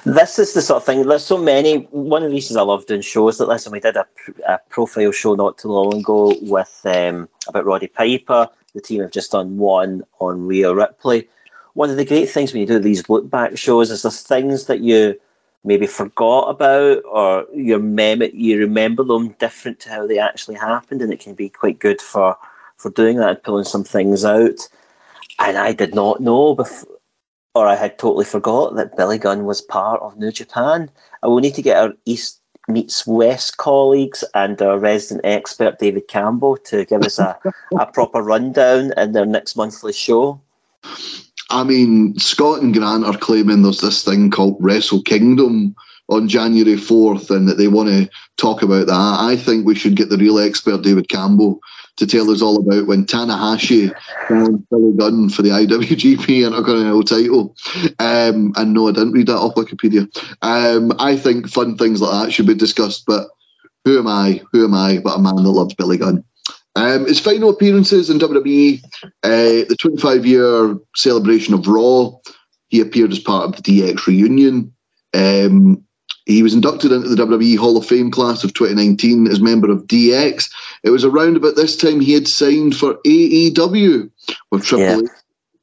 this is the sort of thing. There's so many. One of the reasons I love doing shows like this, and we did a, a profile show not too long ago with um, about Roddy Piper. The team have just done one on Rhea Ripley. One of the great things when you do these look back shows is there's things that you maybe forgot about, or your mem- you remember them different to how they actually happened, and it can be quite good for for doing that and pulling some things out. And I did not know before or I had totally forgot that Billy Gunn was part of New Japan. I will need to get our East meets West colleagues and our resident expert David Campbell to give us a, a proper rundown in their next monthly show. I mean, Scott and Grant are claiming there's this thing called Wrestle Kingdom on January 4th and that they want to talk about that. I think we should get the real expert, David Campbell, to tell us all about when Tanahashi found Billy Gunn for the IWGP Intercontinental title. Um, and no, I didn't read that off Wikipedia. Um, I think fun things like that should be discussed, but who am I? Who am I but a man that loves Billy Gunn? Um, his final appearances in WWE, uh, the 25 year celebration of Raw, he appeared as part of the DX reunion. Um, he was inducted into the WWE Hall of Fame class of 2019 as member of DX. It was around about this time he had signed for AEW, where Triple Yeah. H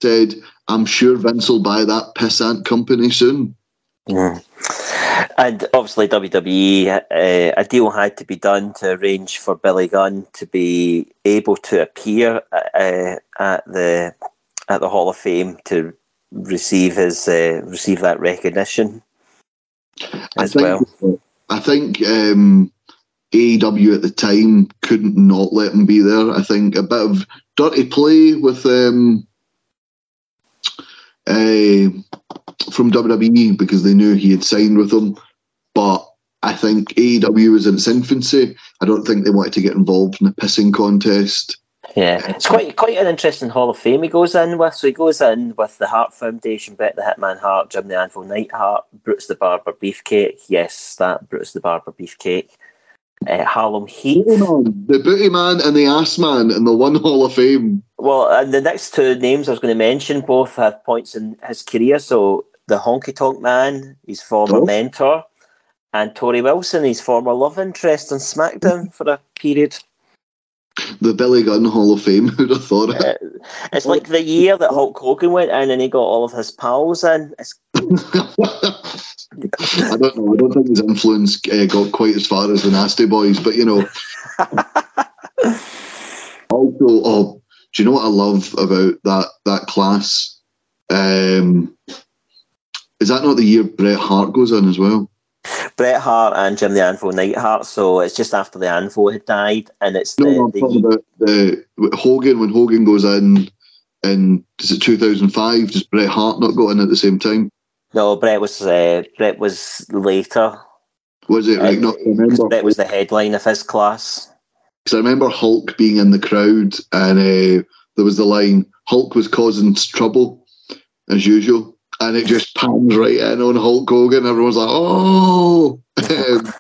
said, I'm sure Vince will buy that pissant company soon. Mm. And obviously, WWE, uh, a deal had to be done to arrange for Billy Gunn to be able to appear uh, at the at the Hall of Fame to receive his uh, receive that recognition as I well. think, I think um, AEW at the time couldn't not let him be there. I think a bit of dirty play with um, uh, from WWE because they knew he had signed with them. But I think AEW was in its infancy. I don't think they wanted to get involved in a pissing contest. Yeah, it's quite quite an interesting Hall of Fame he goes in with. So he goes in with the Hart Foundation, Bret the Hitman Hart, Jim the Anvil Neidhart, Brutus the Barber Beefcake. Yes, that Brutus the Barber Beefcake. Uh, Harlem Heat. The Booty Man and the Ass Man in the one Hall of Fame. Well, and the next two names I was going to mention both have points in his career. So the Honky Tonk Man, his former Oh. mentor, and Torrie Wilson, his former love interest on SmackDown for a period. The Billy Gunn Hall of Fame. Who'd have thought it? Uh, it's like the year that Hulk Hogan went in and he got all of his pals in. It's, I don't know. I don't think his influence uh, got quite as far as the Nasty Boys, but you know. also, oh, do you know what I love about that that class? Um, is that not the year Bret Hart goes in as well? Bret Hart and Jim the Anvil Neidhart. So it's just after the Anvil had died, and it's No, the, no, I'm the talking about the Hogan when Hogan goes in. In is it 2005? Does Bret Hart not go in at the same time? no Bret was uh, Bret was later. Was it right? Uh, Not remember. Bret was the headline of his class. Because I remember Hulk being in the crowd and uh, there was the line, Hulk was causing trouble, as usual. And it just pans right in on Hulk Hogan. Everyone's like, oh. Um,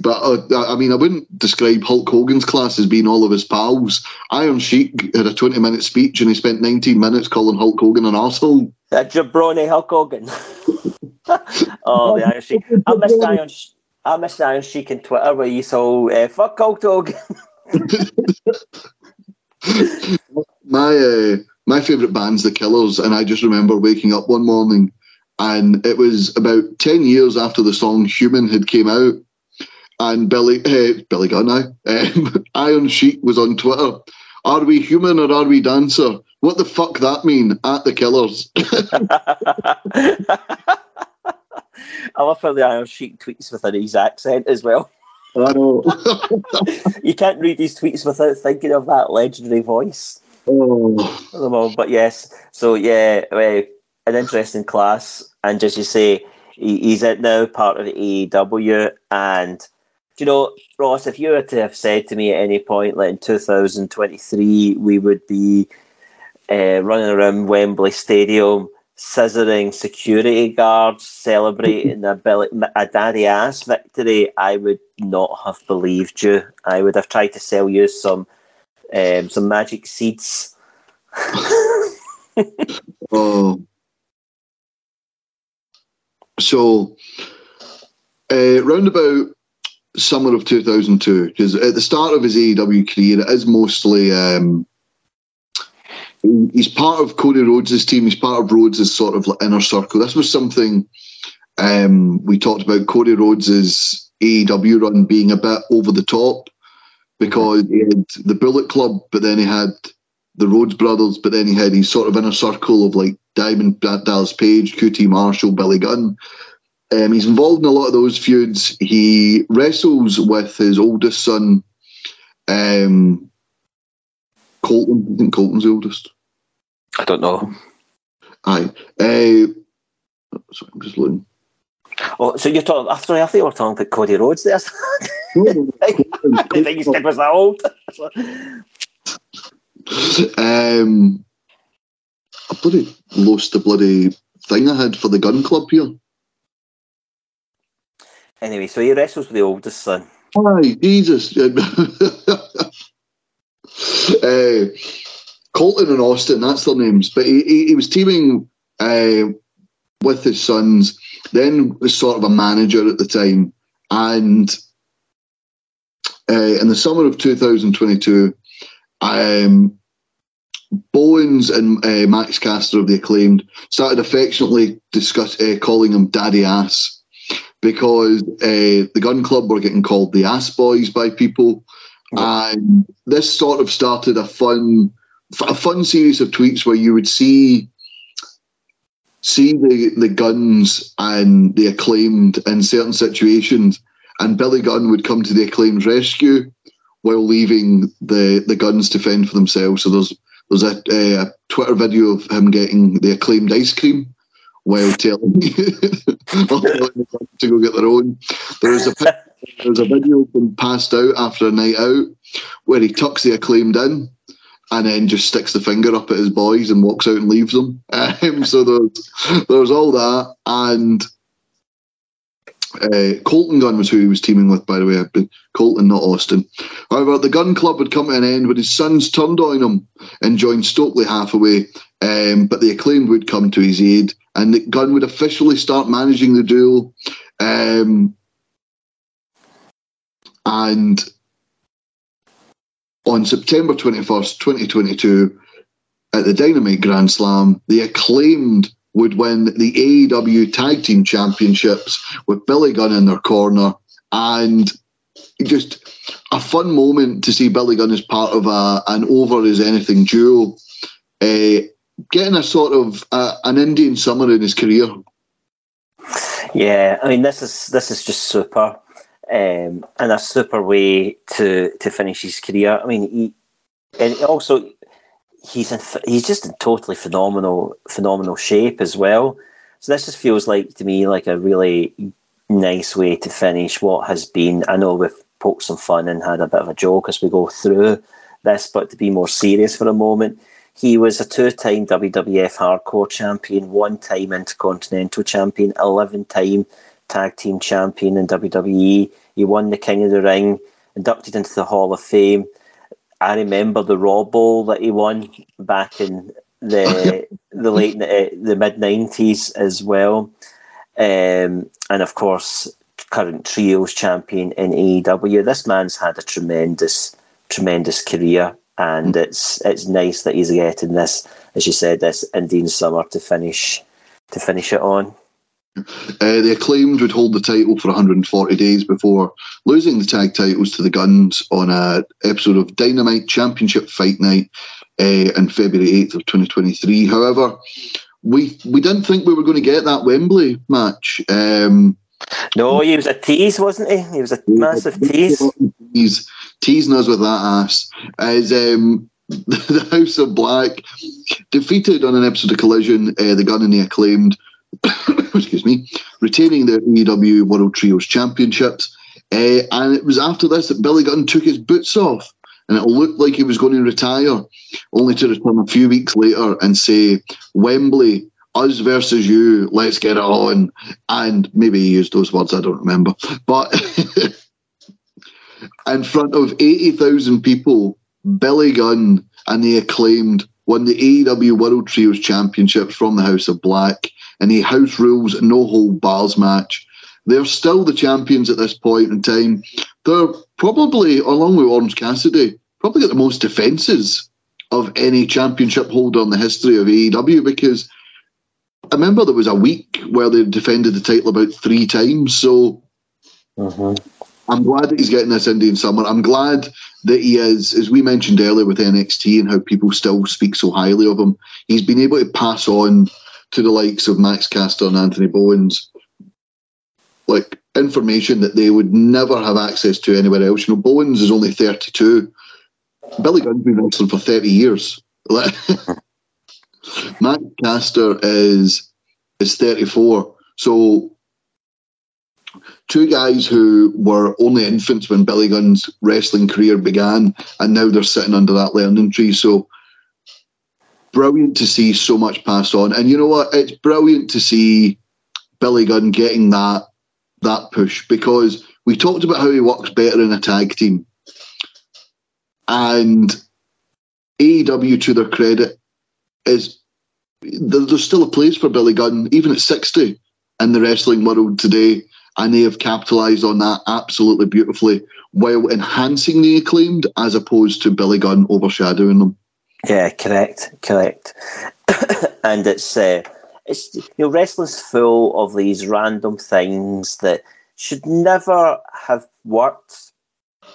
but uh, I mean, I wouldn't describe Hulk Hogan's class as being all of his pals. Iron Sheik had a 20 minute speech and he spent 19 minutes calling Hulk Hogan an arsehole. Uh, jabroni Hulk Hogan. oh, the Iron Sheik. I missed Iron. Sh- I missed Iron Sheik on Twitter where you saw uh, fuck Hulk Hogan. my uh, my favourite band's The Killers, and I just remember waking up one morning, and it was about ten years after the song "Human" had came out, and Billy uh, Billy Gunn, now, um, Iron Sheik was on Twitter. Are we human or are we dancer? What the fuck that mean? At The Killers. I love how the Iron Sheik tweets with an his accent as well. I know. You can't read these tweets without thinking of that legendary voice. Oh, but yes, so yeah, uh, an interesting class, and just you say he, he's at now part of AEW, and you know, Ross, if you were to have said to me at any point, like in 2023, we would be uh, running around Wembley Stadium, scissoring security guards, celebrating a, a daddy ass victory, I would not have believed you. I would have tried to sell you some um, some magic seeds. oh. So, uh, round about summer of 2002, because at the start of his AEW career, it is mostly um, he's part of Cody Rhodes' team. He's part of Rhodes' sort of inner circle. This was something um, we talked about. Cody Rhodes' AEW run being a bit over the top because he had the Bullet Club, but then he had the Rhodes brothers, but then he had his sort of inner circle of like Diamond Dallas Page, QT Marshall, Billy Gunn. Um, he's involved in a lot of those feuds. He wrestles with his oldest son, um, Colton. I think Colton's the oldest. I don't know. Aye. Uh, sorry, I'm just looking. Oh, so you're talking after I thought you were talking about Cody Rhodes there. No, no, I didn't think his kid was that old. um, I bloody lost the bloody thing I had for the gun club here. anyway, so he wrestles with the oldest son. Aye, Jesus. uh, Colton and Austin, that's their names. But he, he, he was teaming uh, with his sons, then was sort of a manager at the time. And uh, in the summer of 2022, um, Bowens and uh, Max Caster of the acclaimed started affectionately discuss uh, calling him Daddy Ass because uh, the gun club were getting called the Ass Boys by people, and this sort of started a fun, a fun series of tweets where you would see see the the guns and the acclaimed in certain situations, and Billy Gunn would come to the acclaimed rescue while leaving the the Gunns to fend for themselves. So there's there's a, a Twitter video of him getting the acclaimed ice cream while telling me to go get their own. There is a there's a video of him passed out after a night out where he tucks the acclaimed in and then just sticks the finger up at his boys and walks out and leaves them. Um, so there's there's all that and uh, Colten Gunn was who he was teaming with, by the way. Colten, not Austin. However, the Gunn Club would come to an end when his sons turned on him and joined Stokely Hathaway. Um, but the acclaimed would come to his aid, and Gunn would officially start managing the duel. Um, and on September 21st, 2022, at the Dynamite Grand Slam, the acclaimed would win the AEW Tag Team Championships with Billy Gunn in their corner. And just a fun moment to see Billy Gunn as part of a, an over as anything duo. Uh, getting a sort of uh, an Indian summer in his career. Yeah, I mean this is this is just super, um, and a super way to to finish his career. I mean, he and also he's in, he's just in totally phenomenal phenomenal shape as well. So this just feels like to me like a really nice way to finish what has been. I know we've poked some fun and had a bit of a joke as we go through this, but to be more serious for a moment, he was a two-time WWF Hardcore Champion, one-time Intercontinental Champion, eleven-time Tag Team Champion in WWE. He won the King of the Ring, inducted into the Hall of Fame I remember the Raw Bowl that he won back in the the late uh, the mid nineties as well, um, and of course current trios champion in AEW. This man's had a tremendous tremendous career, and it's it's nice that he's getting this, as you said, this Indian summer to finish to finish it on. Uh, the acclaimed would hold the title for 140 days before losing the tag titles to the Gunns on a episode of Dynamite Championship Fight Night uh, on February 8th of 2023. However, we we didn't think we were going to get that Wembley match. Um, no, he was a tease, wasn't he? He was a massive tease. He's teasing us with that ass. As um, the House of Black defeated on an episode of Collision, uh, the Gun and the Acclaimed excuse me, retaining the AEW World Trios Championships. Uh, and it was after this that Billy Gunn took his boots off, and it looked like he was going to retire, only to return a few weeks later and say, Wembley, us versus you, let's get it on. And maybe he used those words, I don't remember. But in front of 80,000 people, Billy Gunn and the acclaimed won the AEW World Trios Championships from the House of Black in a house rules no hold bars match. They're still the champions at this point in time. They're probably, along with Orange Cassidy, probably got the most defences of any championship holder in the history of AEW because I remember there was a week where they defended the title about three times. So mm-hmm. I'm glad that he's getting this Indian summer. I'm glad that he is, as we mentioned earlier with NXT and how people still speak so highly of him, he's been able to pass on to the likes of Max Caster and Anthony Bowens, like information that they would never have access to anywhere else. You know, Bowens is only 32. Billy Gunn's been wrestling for 30 years. Max Caster is is 34. So two guys who were only infants when Billy Gunn's wrestling career began, and now they're sitting under that learning tree. So brilliant to see so much passed on. And you know what? It's brilliant to see Billy Gunn getting that that push because we talked about how he works better in a tag team. And AEW, to their credit, is there's still a place for Billy Gunn, even at 60 in the wrestling world today. And they have capitalised on that absolutely beautifully while enhancing the acclaimed as opposed to Billy Gunn overshadowing them. Yeah, correct, correct. and it's uh, it's you know wrestling's full of these random things that should never have worked,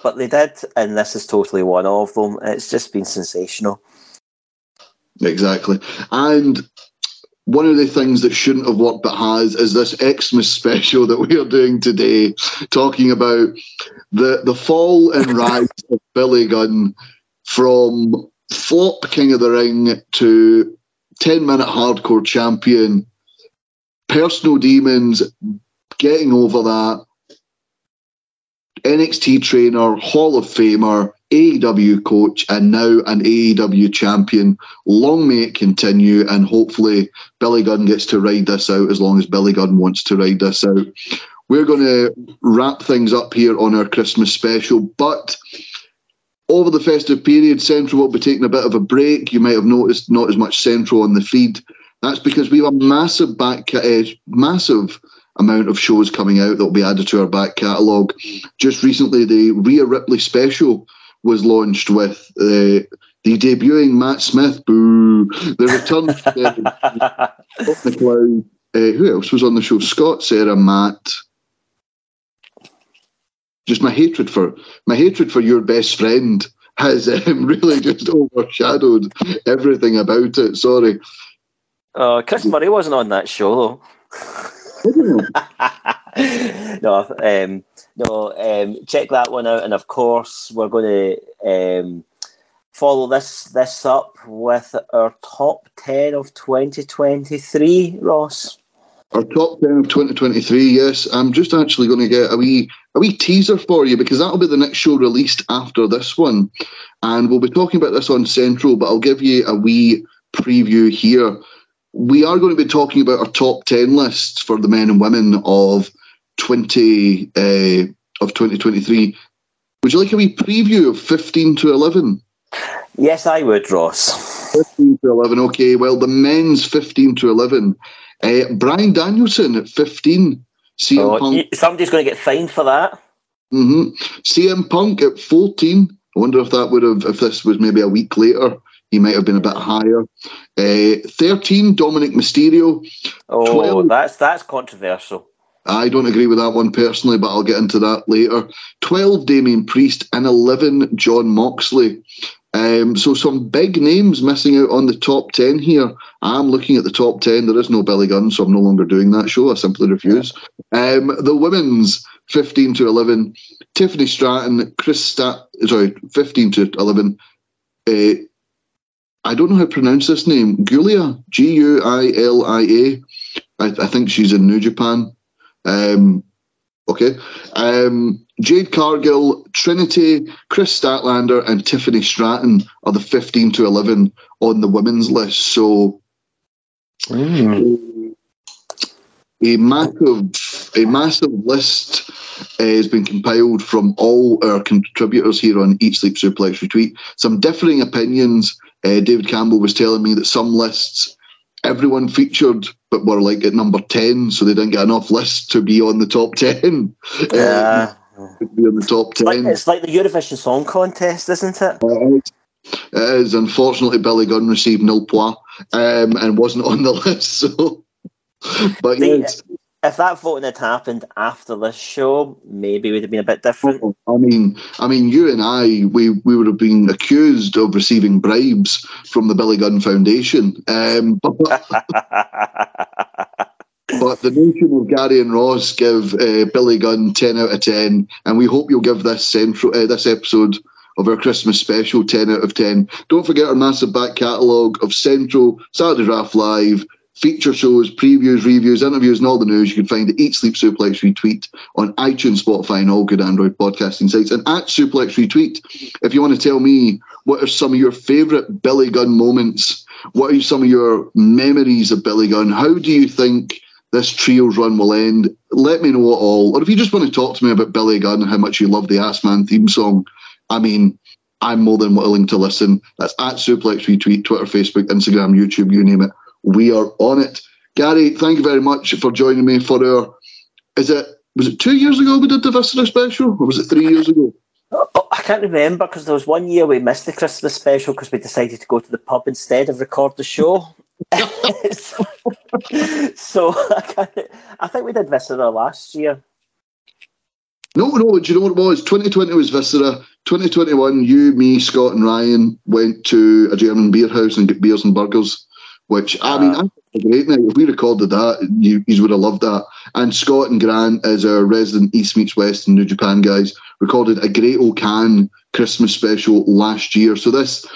but they did, and this is totally one of them. It's just been sensational. Exactly, and one of the things that shouldn't have worked but has is this Xmas special that we are doing today, talking about the the fall and rise of Billy Gunn from flop king of the ring to 10 minute hardcore champion, personal demons, getting over that, NXT trainer, Hall of Famer, AEW coach, and now an AEW champion. Long may it continue, and hopefully Billy Gunn gets to ride this out as long as Billy Gunn wants to ride this out. We're going to wrap things up here on our Christmas special, but over the festive period, Central will be taking a bit of a break. You might have noticed not as much Central on the feed. That's because we have a massive back, uh, massive amount of shows coming out that will be added to our back catalogue. Just recently, the Rhea Ripley special was launched with uh, the debuting Matt Smith. Boo! The return of McLeod. Uh, who else was on the show? Scott, Sarah, Matt just my hatred for my hatred for your best friend has um, really just overshadowed everything about it. Sorry. Uh, Chris Murray wasn't on that show though. no, um, no. Um, check that one out, and of course, we're going to um, follow this this up with our top ten of 2023. Ross. Our top ten of 2023. Yes, I'm just actually going to get a wee a wee teaser for you because that'll be the next show released after this one, and we'll be talking about this on Central. But I'll give you a wee preview here. We are going to be talking about our top ten lists for the men and women of 20 uh, of 2023. Would you like a wee preview of 15 to 11? Yes, I would, Ross. 15 to 11. Okay, well, the men's 15 to 11 uh, Bryan Danielson at 15. CM Oh, Punk. somebody's going to get fined for that. Mm-hmm. CM Punk at 14. I wonder if that would have, if this was maybe a week later, he might have been a bit higher. Uh, 13, Dominik Mysterio. Oh, 12. that's that's controversial. I don't agree with that one personally, but I'll get into that later. 12, Damien Priest. And 11, Jon Moxley. Um, so some big names missing out on the top 10 here. I'm looking at the top 10. There is no Billy Gunn, so I'm no longer doing that show. I simply refuse. Um, the women's 15 to 11, Tiffany Stratton, Chris Stat, sorry, 15 to 11. Uh, I don't know how to pronounce this name. Gulia, G U I L I A. I think she's in New Japan. Um, okay. Um, Jade Cargill, Trinity, Chris Statlander, and Tiffany Stratton are the 15 to 11 on the women's list. So a massive, a massive list uh, has been compiled from all our contributors here on Eat Sleep Suplex Retweet. Some differing opinions. Uh, David Campbell was telling me that some lists everyone featured, but were like at number 10, so they didn't get enough lists to be on the top 10. Yeah. Uh, to be on the top 10. Like, it's like the Eurovision Song Contest, isn't it? It is. Unfortunately, Billy Gunn received nil pois um, and wasn't on the list. So, but See, yes, If that voting had happened after this show, maybe it would have been a bit different. I mean, I mean, you and I, we we would have been accused of receiving bribes from the Billy Gunn Foundation. Um, but, but the nation of Gary and Ross give uh, Billy Gunn ten out of ten, and we hope you'll give this central uh, this episode of our Christmas special 10 out of 10. Don't forget our massive back catalogue of Central, Saturday Draft Live, feature shows, previews, reviews, interviews, and all the news. You can find at Eat Sleep Suplex Retweet on iTunes, Spotify, and all good Android podcasting sites. And at Suplex Retweet, if you want to tell me what are some of your favourite Billy Gunn moments, what are some of your memories of Billy Gunn, how do you think this trio's run will end? Let me know it all. Or if you just want to talk to me about Billy Gunn, and how much you love the Ass Man theme song, I mean, I'm more than willing to listen. That's at Suplex Retweet, Twitter, Facebook, Instagram, YouTube, you name it. We are on it. Gary, thank you very much for joining me for our. Is it was it two years ago we did the Viscera special, or was it three years ago? Oh, I can't remember because there was one year we missed the Christmas special because we decided to go to the pub instead of record the show. so, so I, I think we did Viscera last year. No, no. Do you know what it was? 2020 was Viscera. 2021, you, me, Scott, and Ryan went to a German beer house and get beers and burgers. Which I mean, uh, a great night. If we recorded that, you, you would have loved that. And Scott and Grant, as our resident East meets West and New Japan guys, recorded a great old can Christmas special last year. So this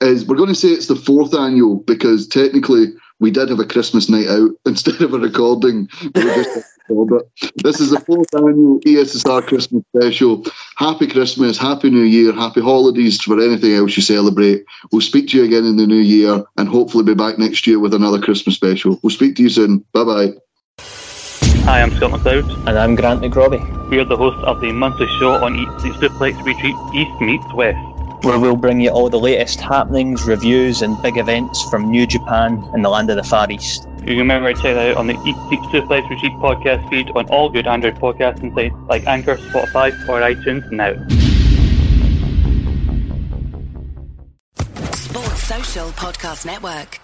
is we're going to say it's the fourth annual because technically we did have a Christmas night out instead of a recording. We just. This is the fourth annual ESSR Christmas special. Happy Christmas, Happy New Year, Happy Holidays for anything else you celebrate. We'll speak to you again in the new year and hopefully be back next year with another Christmas special. We'll speak to you soon. Bye bye. Hi, I'm Scott McLeod. And I'm Grant McRobbie, We are the hosts of the monthly show on Eat Sleep Suplex Retweet East Meets West. Where we'll bring you all the latest happenings, reviews, and big events from New Japan and the land of the Far East. You can remember to check that out on the Eat Sleep Suplex Retweet podcast feed on all good Android podcasting sites like Anchor, Spotify, or iTunes now. Sports Social Podcast Network.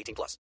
18 plus.